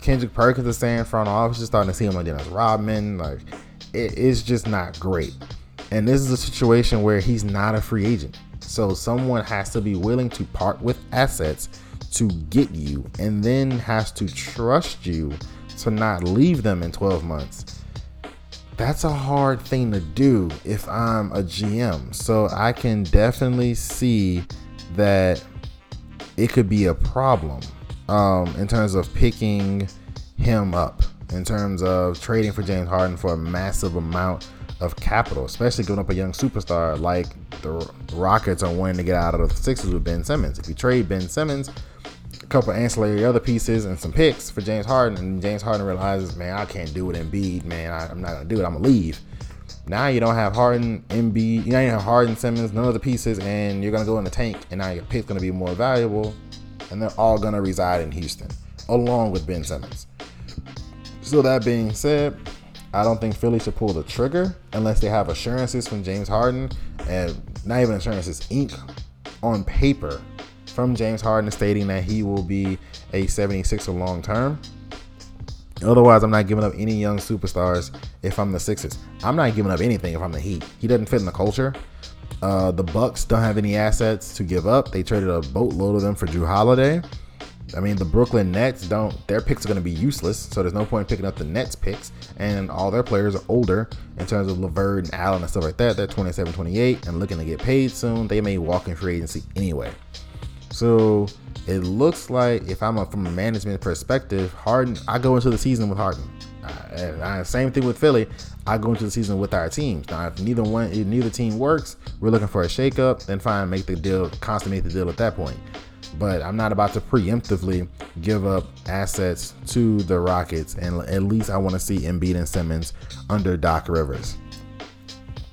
Kendrick Perkins is saying front office just starting to see him like Dennis Rodman. Like it, it's just not great. And this is a situation where he's not a free agent. So someone has to be willing to part with assets to get you and then has to trust you to not leave them in 12 months. That's a hard thing to do if I'm a GM. So I can definitely see that it could be a problem um, in terms of picking him up, in terms of trading for James Harden for a massive amount of capital, especially giving up a young superstar like the Rockets are wanting to get out of the Sixers with Ben Simmons. If you trade Ben Simmons, couple ancillary other pieces and some picks for James Harden, and James Harden realizes, man, I can't do it Embiid, man, I, am not gonna do it. I'm gonna leave. Now you don't have Harden, Embiid, you don't have Harden, Simmons, none of the pieces, and you're gonna go in the tank, and now your pick's gonna be more valuable, and they're all gonna reside in Houston, along with Ben Simmons. So that being said, I don't think Philly should pull the trigger unless they have assurances from James Harden and not even assurances, ink on paper from James Harden stating that he will be a 76er long term. Otherwise, I'm not giving up any young superstars if I'm the Sixers. I'm not giving up anything if I'm the Heat. He doesn't fit in the culture. Uh, the Bucks don't have any assets to give up. They traded a boatload of them for Jrue Holiday. I mean, the Brooklyn Nets don't, their picks are going to be useless. So there's no point in picking up the Nets picks. And all their players are older in terms of LeVert and Allen and stuff like that. They're 27, 28 and looking to get paid soon. They may walk in free agency anyway. So it looks like if I'm a, from a management perspective, Harden, I go into the season with Harden. I, same thing with Philly. I go into the season with our teams. Now, if neither one, if neither team works, we're looking for a shakeup. Then fine, make the deal, consummate the deal at that point. But I'm not about to preemptively give up assets to the Rockets, and at least I want to see Embiid and Simmons under Doc Rivers.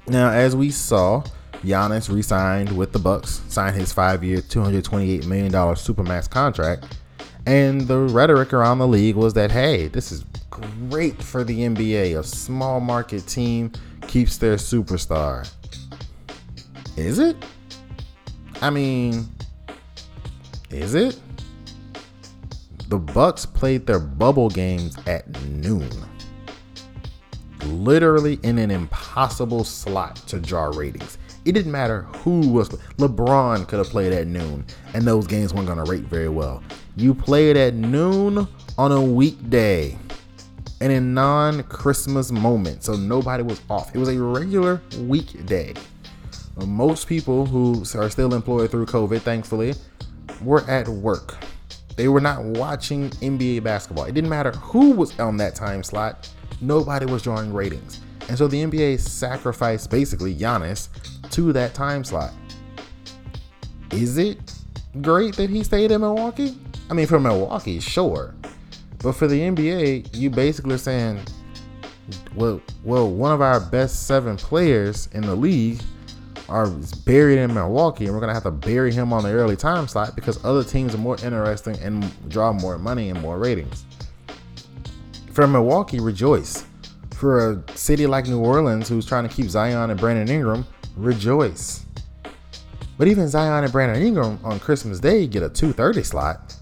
Now, as we saw, Giannis re-signed with the Bucks, signed his five-year, $228 million supermax contract, and the rhetoric around the league was that, hey, this is great for the NBA. A small market team keeps their superstar. Is it? I mean, is it? The Bucks played their bubble games at noon. Literally in an impossible slot to draw ratings. It didn't matter who was. LeBron could have played at noon, and those games weren't going to rate very well. You played at noon on a weekday and a non Christmas moment, so nobody was off. It was a regular weekday. Most people who are still employed through COVID, thankfully, were at work. They were not watching NBA basketball. It didn't matter who was on that time slot, nobody was drawing ratings. And so the NBA sacrificed basically Giannis to that time slot. Is it great that he stayed in Milwaukee? I mean, for Milwaukee, sure. But for the NBA, you basically are saying, well, well, one of our best seven players in the league are buried in Milwaukee, and we're gonna have to bury him on the early time slot because other teams are more interesting and draw more money and more ratings. For Milwaukee, rejoice. For a city like New Orleans, who's trying to keep Zion and Brandon Ingram, rejoice. But even Zion and Brandon Ingram on Christmas Day get a 2:30 slot.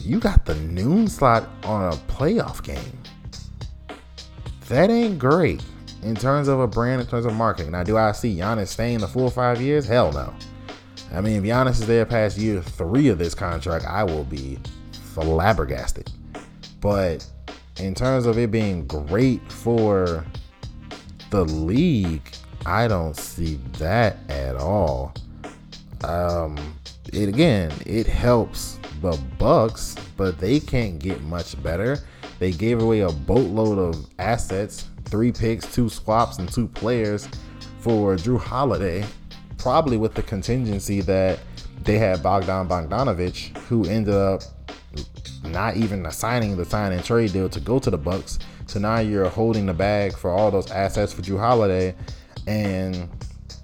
You got the noon slot on a playoff game. That ain't great in terms of a brand, in terms of marketing. Now, do I see Giannis staying the full five years? Hell no. I mean, if Giannis is there past year three of this contract, I will be flabbergasted. But in terms of it being great for the league, I don't see that at all. Um, it again, it helps the Bucks, but they can't get much better. They gave away a boatload of assets, three picks, two swaps, and two players for Jrue Holiday, probably with the contingency that they had Bogdan Bogdanovich, who ended up not even assigning the sign and trade deal to go to the Bucks. So now you're holding the bag for all those assets for Jrue Holiday, and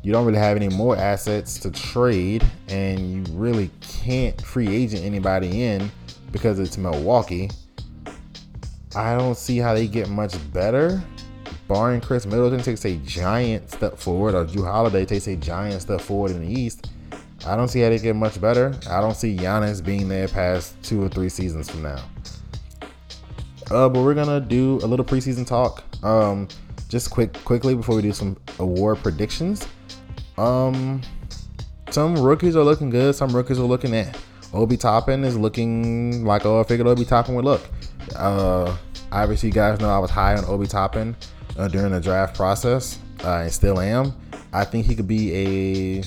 you don't really have any more assets to trade, and you really can't free agent anybody in because it's Milwaukee. I don't see how they get much better. Barring Khris Middleton takes a giant step forward, or Jrue Holiday takes a giant step forward in the East. I don't see how they get much better. I don't see Giannis being there past two or three seasons from now. Uh, but we're gonna do a little preseason talk. Um, just quick, quickly before we do some award predictions. Um, some rookies are looking good. Some rookies are looking at. Obi Toppin is looking like oh, I figured Obi Toppin would look. Uh, obviously, you guys know I was high on Obi Toppin uh, during the draft process. Uh, I still am. I think he could be a.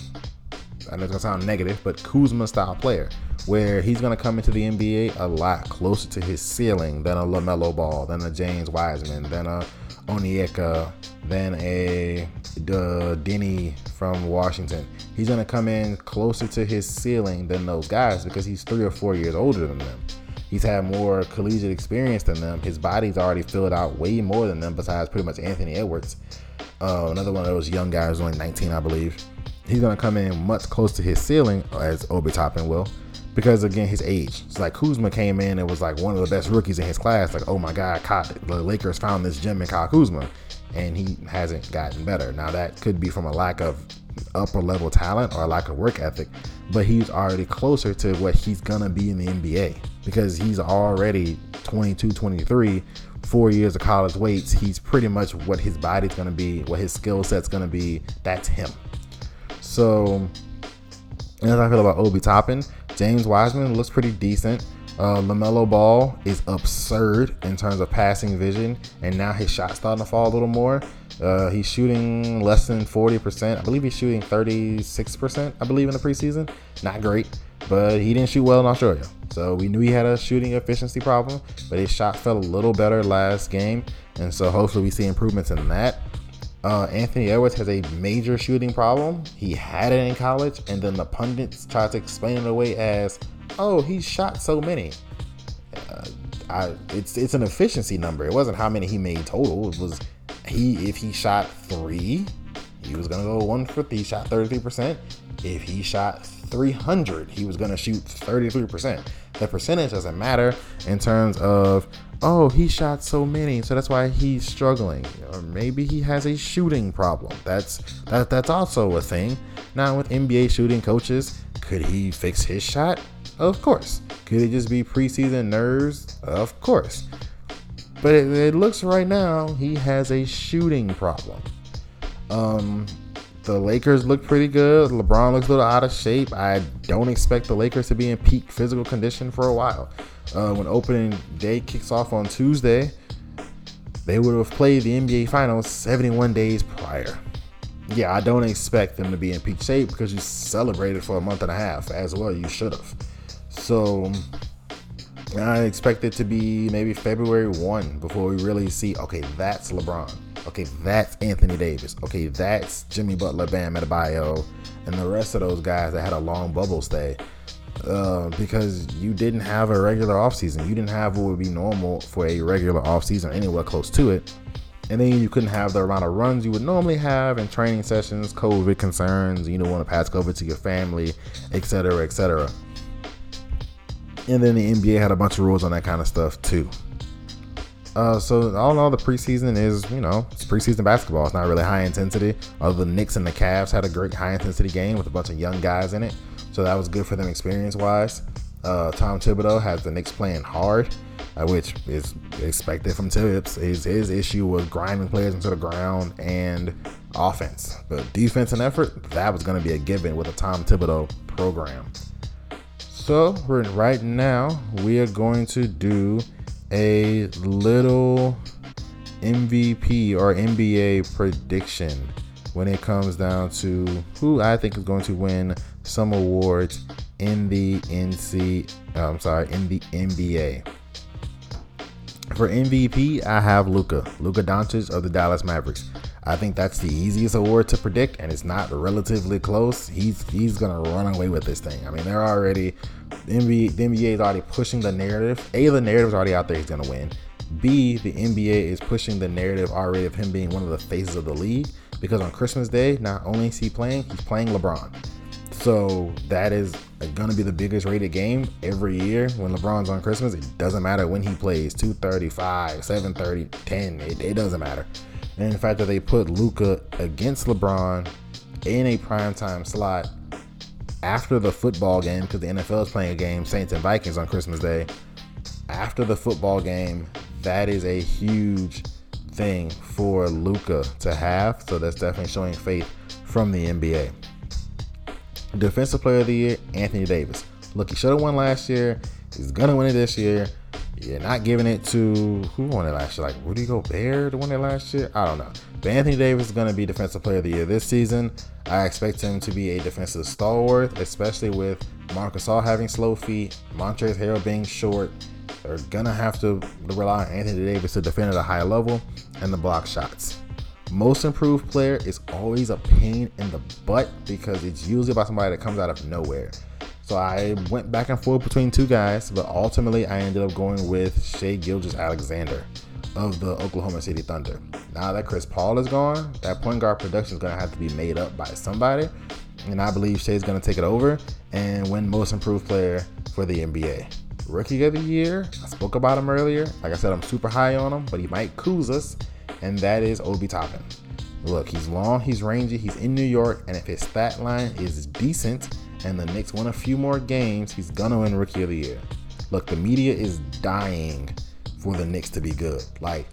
I know it's gonna sound negative, but Kuzma style player, where he's gonna come into the NBA a lot closer to his ceiling than a LaMelo Ball, than a James Wiseman, than a Onyeka, than a uh, Deni from Washington. He's going to come in closer to his ceiling than those guys because he's three or four years older than them. He's had more collegiate experience than them. His body's already filled out way more than them, besides pretty much Anthony Edwards. Uh, another one of those young guys, only 19, I believe. He's going to come in much close to his ceiling, as Obi Toppin will, because again, his age. It's like Kuzma came in and was like one of the best rookies in his class. Like, oh my God, the Lakers found this gem in Kyle Kuzma and he hasn't gotten better. Now that could be from a lack of upper level talent or a lack of work ethic, but he's already closer to what he's gonna be in the NBA because he's already 22, 23, four years of college weights. He's pretty much what his body's gonna be, what his skill set's gonna be. That's him. So, and as I feel about Obi Toppin, James Wiseman looks pretty decent. Uh, LaMelo Ball is absurd in terms of passing vision, and now his shot's starting to fall a little more. Uh, he's shooting less than 40%. I believe he's shooting 36%, I believe, in the preseason. Not great, but he didn't shoot well in Australia. So we knew he had a shooting efficiency problem, but his shot felt a little better last game. and so hopefully we see improvements in that. Uh, Anthony Edwards has a major shooting problem. He had it in college, and then the pundits tried to explain it away as, "Oh, he shot so many." Uh, I, it's it's an efficiency number. It wasn't how many he made total. It was he if he shot three, he was gonna go one for he shot 33%. If he shot 300, he was gonna shoot 33%. The percentage doesn't matter in terms of oh he shot so many, so that's why he's struggling, or maybe he has a shooting problem. That's that that's also a thing. Now with NBA shooting coaches, could he fix his shot? Of course. Could it just be preseason nerves? Of course. But it, it looks right now he has a shooting problem. Um, the Lakers look pretty good. LeBron looks a little out of shape. I don't expect the Lakers to be in peak physical condition for a while. Uh, when opening day kicks off on Tuesday, they would have played the NBA Finals 71 days prior. Yeah, I don't expect them to be in peak shape because you celebrated for a month and a half as well. You should have. So I expect it to be maybe February 1 before we really see, okay, that's LeBron. Okay, that's Anthony Davis. Okay, that's Jimmy Butler, Bam Adebayo, and the rest of those guys that had a long bubble stay. Uh, because you didn't have a regular offseason. You didn't have what would be normal for a regular offseason, anywhere close to it. And then you couldn't have the amount of runs you would normally have in training sessions, COVID concerns, you don't want to pass COVID to your family, etc., etc. And then the NBA had a bunch of rules on that kind of stuff too. Uh, so all in all, the preseason is you know it's preseason basketball. It's not really high intensity. Although the Knicks and the Cavs had a great high intensity game with a bunch of young guys in it, so that was good for them experience wise. Uh, Tom Thibodeau has the Knicks playing hard, uh, which is expected from Thibs. His, his issue was grinding players into the ground and offense, but defense and effort that was going to be a given with a Tom Thibodeau program. So right now we are going to do a little MVP or NBA prediction when it comes down to who I think is going to win some awards in the NC. Uh, I'm sorry, in the NBA. For MVP, I have Luka, Luka Doncic of the Dallas Mavericks. I think that's the easiest award to predict, and it's not relatively close. He's he's gonna run away with this thing. I mean, they're already the NBA, the NBA is already pushing the narrative. A, the narrative is already out there. He's gonna win. B, the NBA is pushing the narrative already of him being one of the faces of the league because on Christmas Day, not only is he playing, he's playing LeBron. So that is to be the biggest rated game every year when LeBron's on Christmas. It doesn't matter when he plays 235, 730, 10. It, it doesn't matter. And the fact that they put Luka against LeBron in a primetime slot after the football game, because the NFL is playing a game, Saints and Vikings on Christmas Day. After the football game, that is a huge thing for Luka to have. So that's definitely showing faith from the NBA. Defensive Player of the Year, Anthony Davis. Look, he should have won last year. He's gonna win it this year. You're not giving it to who won it last year? Like Rudy Gobert win it last year? I don't know. But Anthony Davis is going to be Defensive Player of the Year this season. I expect him to be a defensive stalwart, especially with Marc Gasol having slow feet, Montrezl Harrell being short. They're gonna have to rely on Anthony Davis to defend at a high level and the block shots. Most improved player is always a pain in the butt because it's usually about somebody that comes out of nowhere. So I went back and forth between two guys, but ultimately I ended up going with Shai Gilgeous-Alexander of the Oklahoma City Thunder. Now that Chris Paul is gone, that point guard production is going to have to be made up by somebody. And I believe Shai's going to take it over and win most improved player for the NBA. Rookie of the year, I spoke about him earlier. Like I said, I'm super high on him, but he might cruise us, and that is Obi Toppin. Look, he's long, he's rangy, he's in New York, and if his stat line is decent, and the Knicks win a few more games, he's gonna win Rookie of the Year. Look, the media is dying for the Knicks to be good. Like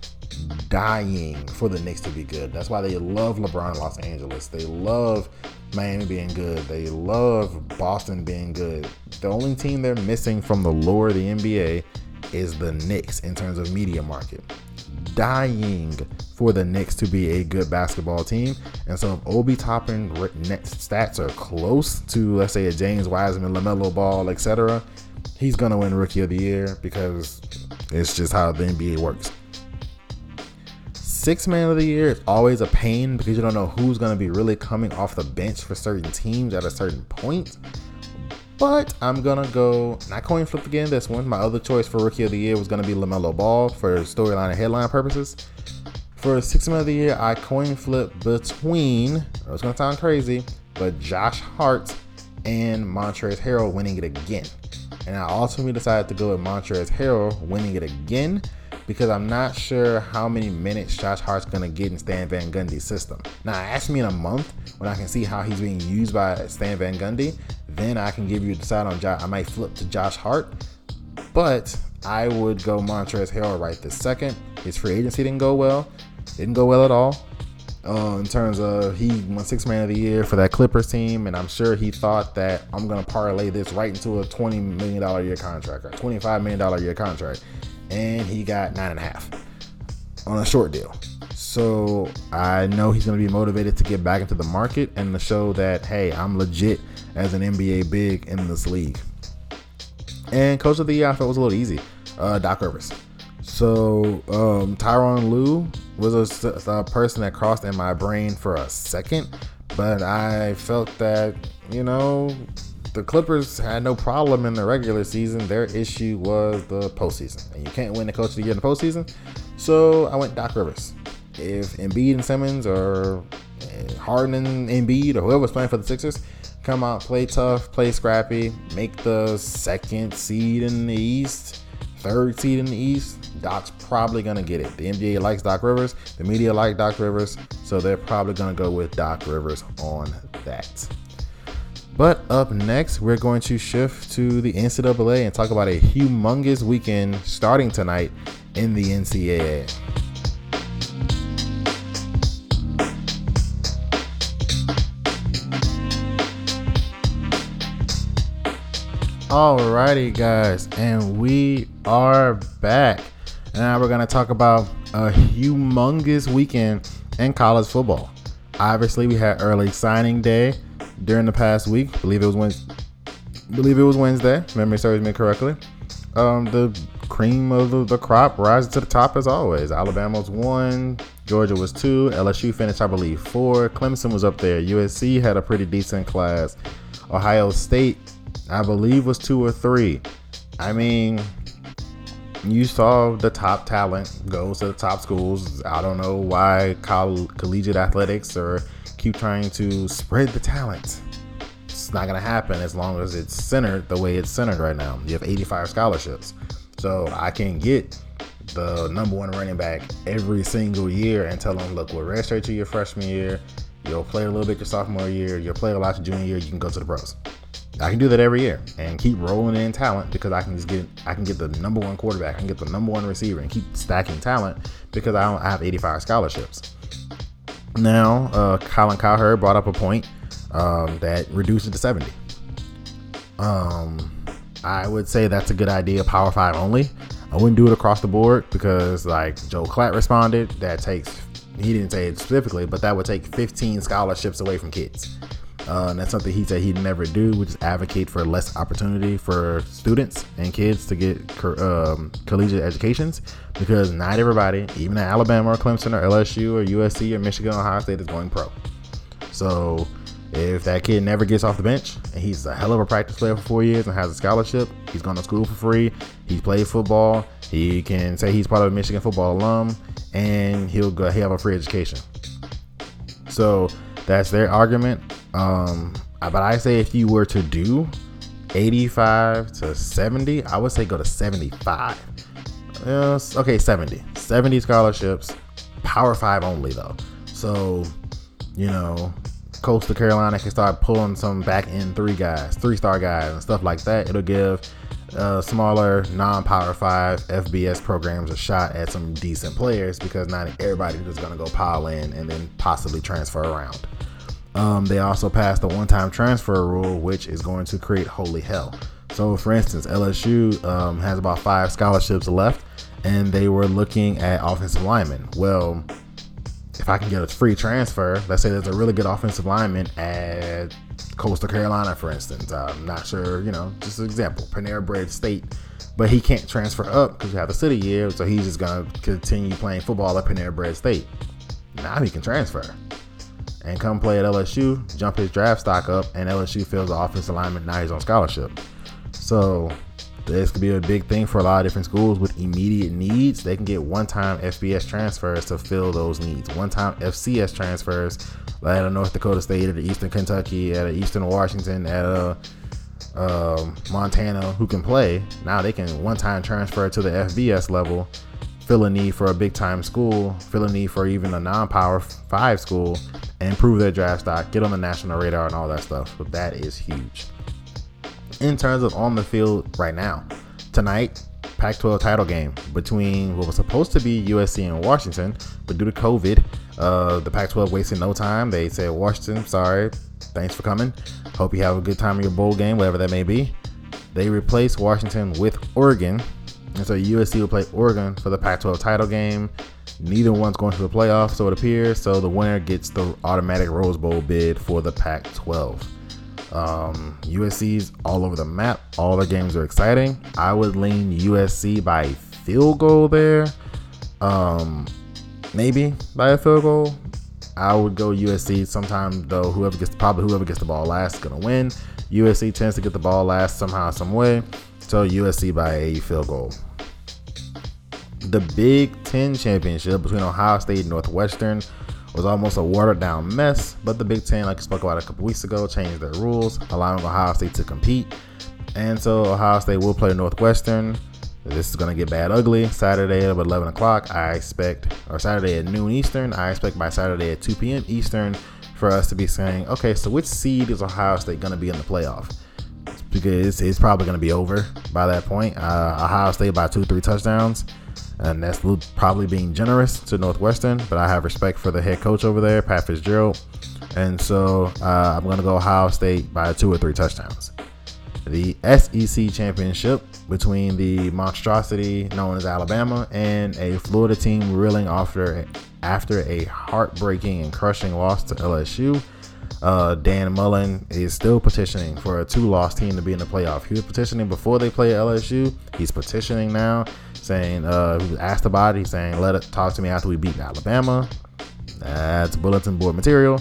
dying for the Knicks to be good. That's why they love LeBron Los Angeles. They love Miami being good. They love Boston being good. The only team they're missing from the lore of the NBA is the Knicks in terms of media market. Dying for the Knicks to be a good basketball team. And so if Obi Toppin next stats are close to, let's say, a James Wiseman, LaMelo Ball, etc., he's going to win Rookie of the Year because it's just how the NBA works. Six man of the year is always a pain because you don't know who's going to be really coming off the bench for certain teams at a certain point. But I'm gonna go not coin flip again. This one, my other choice for rookie of the year was gonna be Lamelo Ball for storyline and headline purposes. For six man of the year, I coin flip between. Oh, it's gonna sound crazy, but Josh Hart and Montrezl Harrell winning it again. And I ultimately decided to go with Montrezl Harrell winning it again because I'm not sure how many minutes Josh Hart's gonna get in Stan Van Gundy's system. Now, ask me in a month when I can see how he's being used by Stan Van Gundy. Then I can give you a decide on Josh. I might flip to Josh Hart, but I would go Montrezl Harrell right this second. His free agency didn't go well. Didn't go well at all. Uh, in terms of he won six man of the year for that Clippers team, and I'm sure he thought that I'm gonna parlay this right into a 20 million dollar year contract or 25 million dollar year contract and he got nine and a half on a short deal. So I know he's to be motivated to get back into the market and to show that, hey, I'm legit as an NBA big in this league. And coach of the year, I felt was a little easy. Uh, Doc Rivers. So um, Tyronn Lue was a, a person that crossed in my brain for a second, but I felt that you know the Clippers had no problem in the regular season. Their issue was the postseason, and you can't win the coach of the year in the postseason. So I went Doc Rivers. If Embiid and Simmons or eh, Harden and Embiid or whoever's playing for the Sixers come out, play tough, play scrappy, make the second seed in the East, third seed in the East, Doc's probably gonna get it. The NBA likes Doc Rivers, the media like Doc Rivers, so they're probably gonna go with Doc Rivers on that. But up next, we're going to shift to the NCAA and talk about a humongous weekend starting tonight in the NCAA. Alrighty, guys, and we are back. And now we're to talk about a humongous weekend in college football. Obviously, we had early signing day during the past week. I believe it was Wednesday. Believe it was Wednesday. Memory serves me correctly. Um, the cream of the, the crop rises to the top as always. Alabama was one, Georgia was two, LSU finished, I believe, four. Clemson was up there. USC had a pretty decent class. Ohio State, I believe, was two or three. I mean, you saw the top talent goes to the top schools. I don't know why coll- collegiate athletics or keep trying to spread the talent. It's not going to happen as long as it's centered the way it's centered right now. You have 85 scholarships. So I can get the number one running back every single year and tell them, look, we'll redshirt you your freshman year. You'll play a little bit your sophomore year. You'll play a lot your junior year. You can go to the pros. I can do that every year and keep rolling in talent because I can just get I can get the number one quarterback, I can get the number one receiver, and keep stacking talent because I don't I have 85 scholarships. Now, uh, Colin Cowherd brought up a point um, that reduces it to 70. Um, I would say that's a good idea, Power 5 only. I wouldn't do it across the board because, like Joel Klatt responded, that takes, he didn't say it specifically, but that would take 15 scholarships away from kids. Uh, and that's something he said he'd never do, which is advocate for less opportunity for students and kids to get um, collegiate educations because not everybody, even at Alabama or Clemson or LSU or USC or Michigan or Ohio State, is going pro. So if that kid never gets off the bench and he's a hell of a practice player for four years and has a scholarship, he's going to school for free, he plays football, he can say he's part of a Michigan football alum, and he'll go he'll have a free education. So that's their argument. Um, but I say if you were to do 85 to 70, I would say go to 75. Yes, okay, 70. 70 scholarships, Power 5 only though. So, you know, Coastal Carolina can start pulling some back end three guys, three star guys, and stuff like that. It'll give uh, smaller non Power 5 FBS programs a shot at some decent players because not everybody's just going to go pile in and then possibly transfer around. Um, they also passed the one time transfer rule, which is going to create holy hell. So, for instance, LSU um, has about five scholarships left, and they were looking at offensive linemen. Well, if I can get a free transfer, let's say there's a really good offensive lineman at Coastal Carolina, for instance. I'm not sure, you know, just an example. Panera Bread State, but he can't transfer up because you have the city year, so he's just gonna continue playing football at Panera Bread State. Now he can transfer and come play at LSU, jump his draft stock up, and LSU fills the offensive alignment. Now he's on scholarship. So this could be a big thing for a lot of different schools with immediate needs. They can get one-time FBS transfers to fill those needs. One-time FCS transfers, like at a North Dakota State, at Eastern Kentucky, at a Eastern Washington, at a um, Montana, who can play. Now they can one-time transfer to the FBS level, fill a need for a big-time school, fill a need for even a non-power five school, and improve their draft stock, get on the national radar, and all that stuff. But that is huge in terms of on the field right now. Tonight, Pac 12 title game between what was supposed to be USC and Washington, but due to COVID, uh, the Pac 12 wasted no time. They said, Washington, sorry, thanks for coming. Hope you have a good time in your bowl game, whatever that may be. They replaced Washington with Oregon. And so USC will play Oregon for the Pac 12 title game. Neither one's going to the playoffs, so it appears. So the winner gets the automatic Rose Bowl bid for the Pac 12. Um, USC's all over the map. All the games are exciting. I would lean USC by field goal there. Um, maybe by a field goal. I would go USC. Sometime though, whoever gets probably whoever gets the ball last is gonna win. USC tends to get the ball last somehow, some way. So USC by a field goal. The Big Ten championship between Ohio State and Northwestern was almost a watered down mess, but the Big Ten, like I spoke about a couple weeks ago, changed their rules, allowing Ohio State to compete. And so Ohio State will play Northwestern. This is going to get bad ugly. Saturday at 11 o'clock, I expect, or Saturday at noon Eastern, I expect by Saturday at 2 p.m. Eastern for us to be saying, okay, so which seed is Ohio State going to be in the playoff? Because it's, probably going to be over by that point. Uh, Ohio State by two, three touchdowns and that's probably being generous to Northwestern. But I have respect for the head coach over there, Pat Fitzgerald, and so uh, I'm going to go Ohio State by two or three touchdowns. The SEC championship between the monstrosity known as Alabama and a Florida team reeling after after a heartbreaking and crushing loss to LSU. Uh, Dan Mullen is still petitioning for a two-loss team to be in the playoff. He was petitioning before they play LSU. He's petitioning now saying uh, he was asked about it. He's saying, "Let it talk to me after we beat Alabama." That's bulletin board material.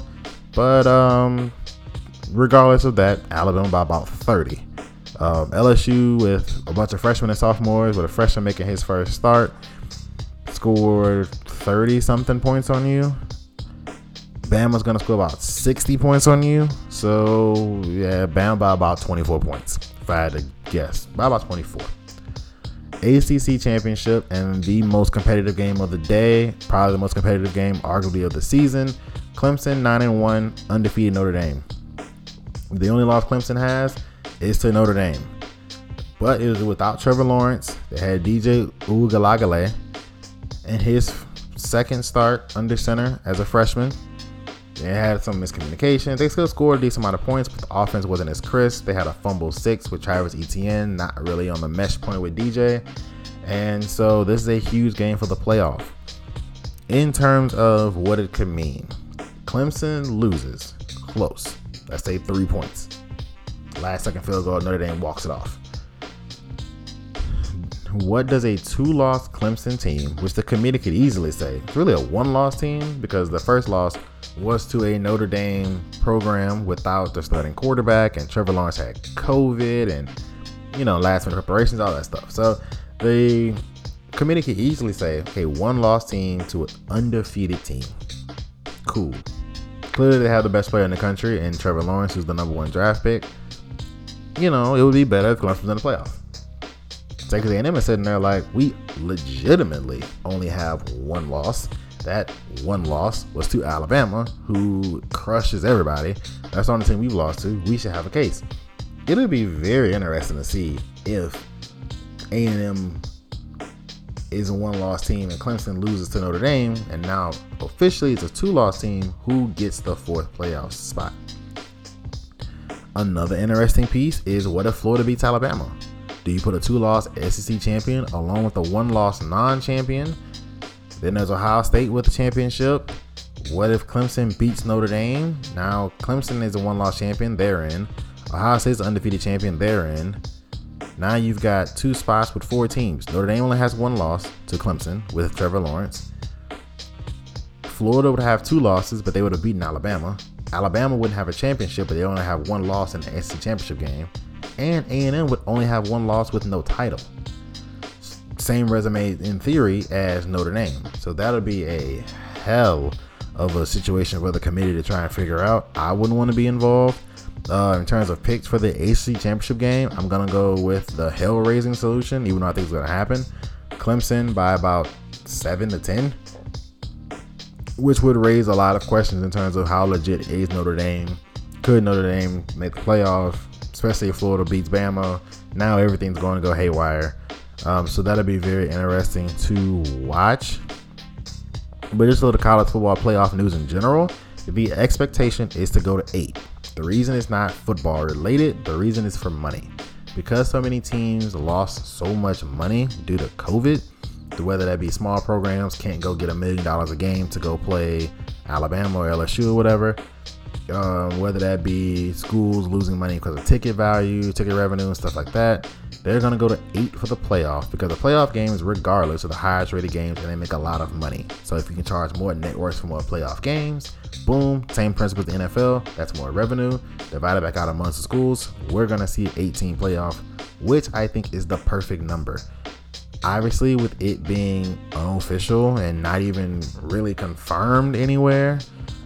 But um, regardless of that, Alabama by about 30. Um, LSU with a bunch of freshmen and sophomores, with a freshman making his first start, scored 30 something points on you. Bama's gonna score about 60 points on you. So yeah, Bama by about 24 points. If I had to guess, by about 24. ACC championship and the most competitive game of the day, probably the most competitive game, arguably of the season. Clemson 9 and 1, undefeated Notre Dame. The only loss Clemson has is to Notre Dame. But it was without Trevor Lawrence. They had DJ Uiagalelei in his second start under center as a freshman. They had some miscommunication. They still scored a decent amount of points, but the offense wasn't as crisp. They had a fumble six with Travis Etienne, not really on the mesh point with DJ. And so this is a huge game for the playoff. In terms of what it could mean, Clemson loses close. Let's say three points. Last second field goal, Notre Dame walks it off. What does a two loss Clemson team, which the committee could easily say, it's really a one loss team because the first loss was to a Notre Dame program without the starting quarterback, and Trevor Lawrence had COVID and, you know, last minute preparations, all that stuff. So the committee could easily say, okay, one loss team to an undefeated team. Cool. Clearly, they have the best player in the country, and Trevor Lawrence, who's the number one draft pick. You know, it would be better if Clemson's in the playoff. Texas A&M is sitting there like, we legitimately only have one loss that one loss was to Alabama, who crushes everybody. That's the only team we've lost to. We should have a case. It'll be very interesting to see if A&M is a one-loss team and Clemson loses to Notre Dame, and now officially it's a two-loss team. Who gets the fourth playoff spot? Another interesting piece is what if Florida beats Alabama? Do you put a two-loss SEC champion along with a one-loss non-champion? Then there's Ohio State with the championship. what if Clemson beats Notre Dame? Now, Clemson is a one loss champion, they're in. Ohio State's undefeated champion, they're in. Now you've got two spots with four teams. Notre Dame only has one loss to Clemson with Trevor Lawrence. Florida would have two losses, but they would have beaten Alabama. Alabama wouldn't have a championship, but they only have one loss in the SEC championship game. And A&M would only have one loss with no title. Same resume in theory as Notre Dame. So that'll be a hell of a situation for the committee to try and figure out. I wouldn't want to be involved. Uh, in terms of picks for the ACC championship game, I'm gonna go with the hell raising solution, even though I think it's gonna happen. Clemson by about seven to ten, which would raise a lot of questions in terms of how legit is Notre Dame. Could Notre Dame make the playoff, especially if Florida beats Bama? Now everything's going to go haywire. Um, so that'll be very interesting to watch. But just a little college football playoff news in general. The expectation is to go to eight. The reason it's not football related, the reason is for money. Because so many teams lost so much money due to COVID, whether that be small programs can't go get a million dollars a game to go play Alabama or LSU or whatever, um, whether that be schools losing money because of ticket value, ticket revenue, and stuff like that, they're going to go to eight for the playoff because the playoff games, regardless, are the highest rated games and they make a lot of money. So if you can charge more networks for more playoff games, boom, same principle as the NFL, that's more revenue divided back out amongst the schools. We're going to see 18 playoff, which I think is the perfect number. Obviously, with it being unofficial and not even really confirmed anywhere,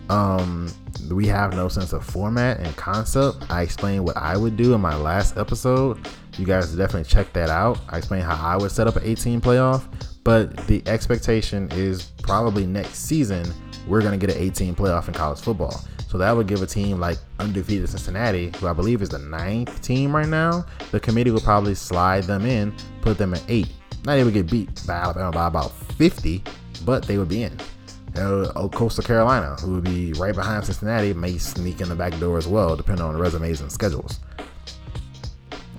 um, we have no sense of format and concept. I explained what I would do in my last episode. You guys definitely check that out. I explained how I would set up an 18 playoff, but the expectation is probably next season we're going to get an 18 playoff in college football. So that would give a team like undefeated Cincinnati, who I believe is the ninth team right now. The committee would probably slide them in, put them at eight. They would get beat by Alabama by about 50, but they would be in uh, Coastal Carolina, who would be right behind Cincinnati, may sneak in the back door as well, depending on resumes and schedules.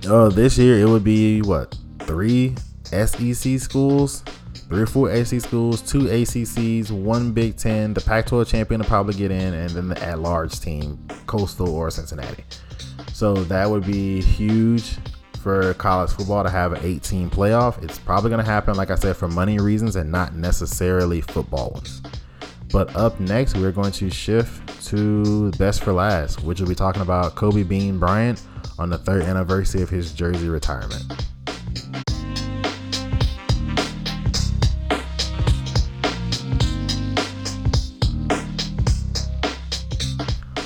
Uh, this year it would be what three SEC schools, three or four SEC schools, two ACCs, one Big Ten. The Pac-12 champion will probably get in, and then the at-large team, Coastal or Cincinnati. So that would be huge for college football to have an 18 playoff. It's probably going to happen, like I said, for money reasons and not necessarily football ones. But up next, we're going to shift to Best for Last, which will be talking about Kobe Bean Bryant on the third anniversary of his jersey retirement.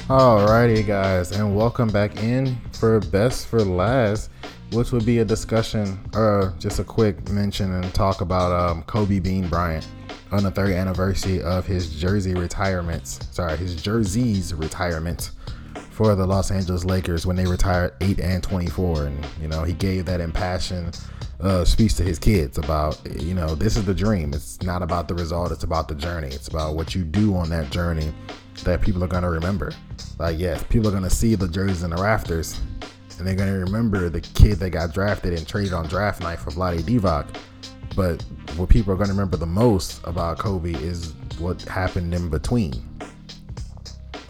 Alrighty, guys, and welcome back in for Best for Last, which would be a discussion or just a quick mention and talk about um, Kobe Bean Bryant on the third anniversary of his jersey retirements. Sorry, his jerseys retirement for the Los Angeles Lakers when they retired 8 and 24. And, you know, he gave that impassioned uh, speech to his kids about, you know, this is the dream. It's not about the result, it's about the journey. It's about what you do on that journey that people are going to remember. Like, yes, people are going to see the jerseys in the rafters and they're going to remember the kid that got drafted and traded on draft night for Vlade Divac but what people are going to remember the most about Kobe is what happened in between.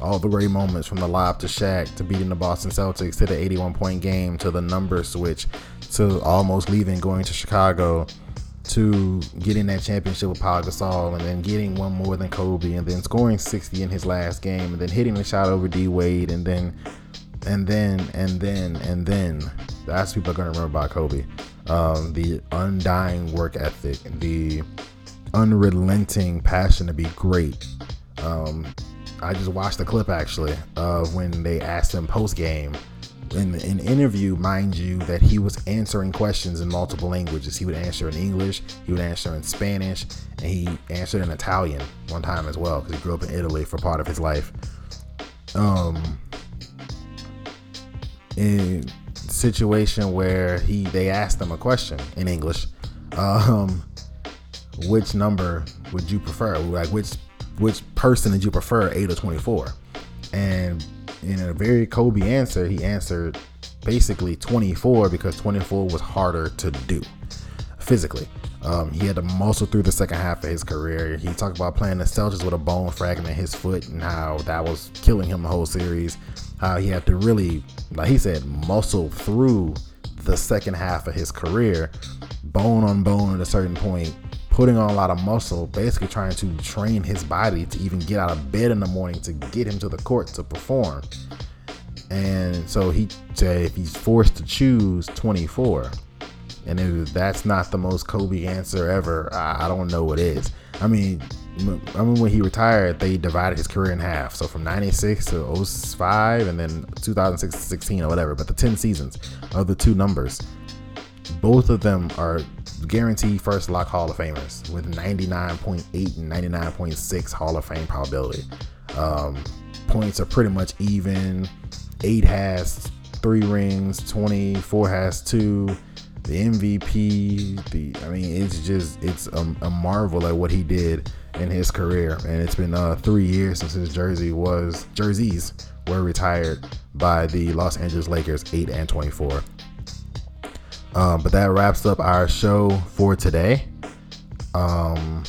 All the great moments from the lob to Shaq to beating the Boston Celtics to the 81 point game to the number switch to almost leaving, going to Chicago to getting that championship with Pau Gasol and then getting one more than Kobe and then scoring 60 in his last game and then hitting the shot over D Wade and then and then and then and then that's people are gonna remember about Kobe um, the undying work ethic, the unrelenting passion to be great. Um, I just watched the clip actually of when they asked him post game in an interview, mind you, that he was answering questions in multiple languages. He would answer in English, he would answer in Spanish, and he answered in Italian one time as well because he grew up in Italy for part of his life. Um, and situation where he they asked him a question in English. Um, which number would you prefer? Like which which person did you prefer, eight or twenty four? And in a very Kobe answer, he answered basically 24 because 24 was harder to do physically. Um, he had to muscle through the second half of his career. He talked about playing the Celtics with a bone fragment in his foot and how that was killing him the whole series. How he had to really, like he said, muscle through the second half of his career, bone on bone at a certain point, putting on a lot of muscle, basically trying to train his body to even get out of bed in the morning to get him to the court to perform. And so he said if he's forced to choose 24, and if that's not the most Kobe answer ever, I don't know what is. I mean, I mean when he retired, they divided his career in half. So from 96 to 05 and then 2006 to 16 or whatever, but the 10 seasons of the two numbers, both of them are guaranteed first lock Hall of Famers with 99.8 and 99.6 Hall of Fame probability. Um, points are pretty much even. Eight has three rings, 24 has two the MVP. The I mean, it's just it's a, a, marvel at what he did in his career, and it's been uh, three years since his jersey was jerseys were retired by the Los Angeles Lakers, eight and twenty-four. Um, but that wraps up our show for today. Um,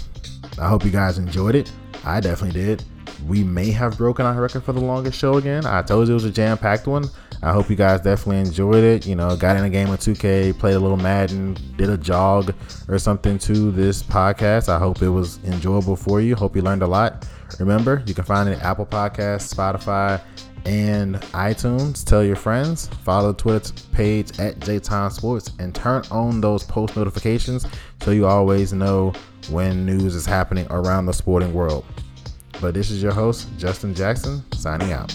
I hope you guys enjoyed it. I definitely did. We may have broken our record for the longest show again. I told you it was a jam-packed one. I hope you guys definitely enjoyed it. You know, got in a game of 2K, played a little Madden, did a jog or something to this podcast. I hope it was enjoyable for you. Hope you learned a lot. Remember, you can find it Apple Podcasts, Spotify, and iTunes. Tell your friends. Follow the Twitter page at JTime Sports and turn on those post notifications so you always know when news is happening around the sporting world. But this is your host, Justin Jackson, signing out.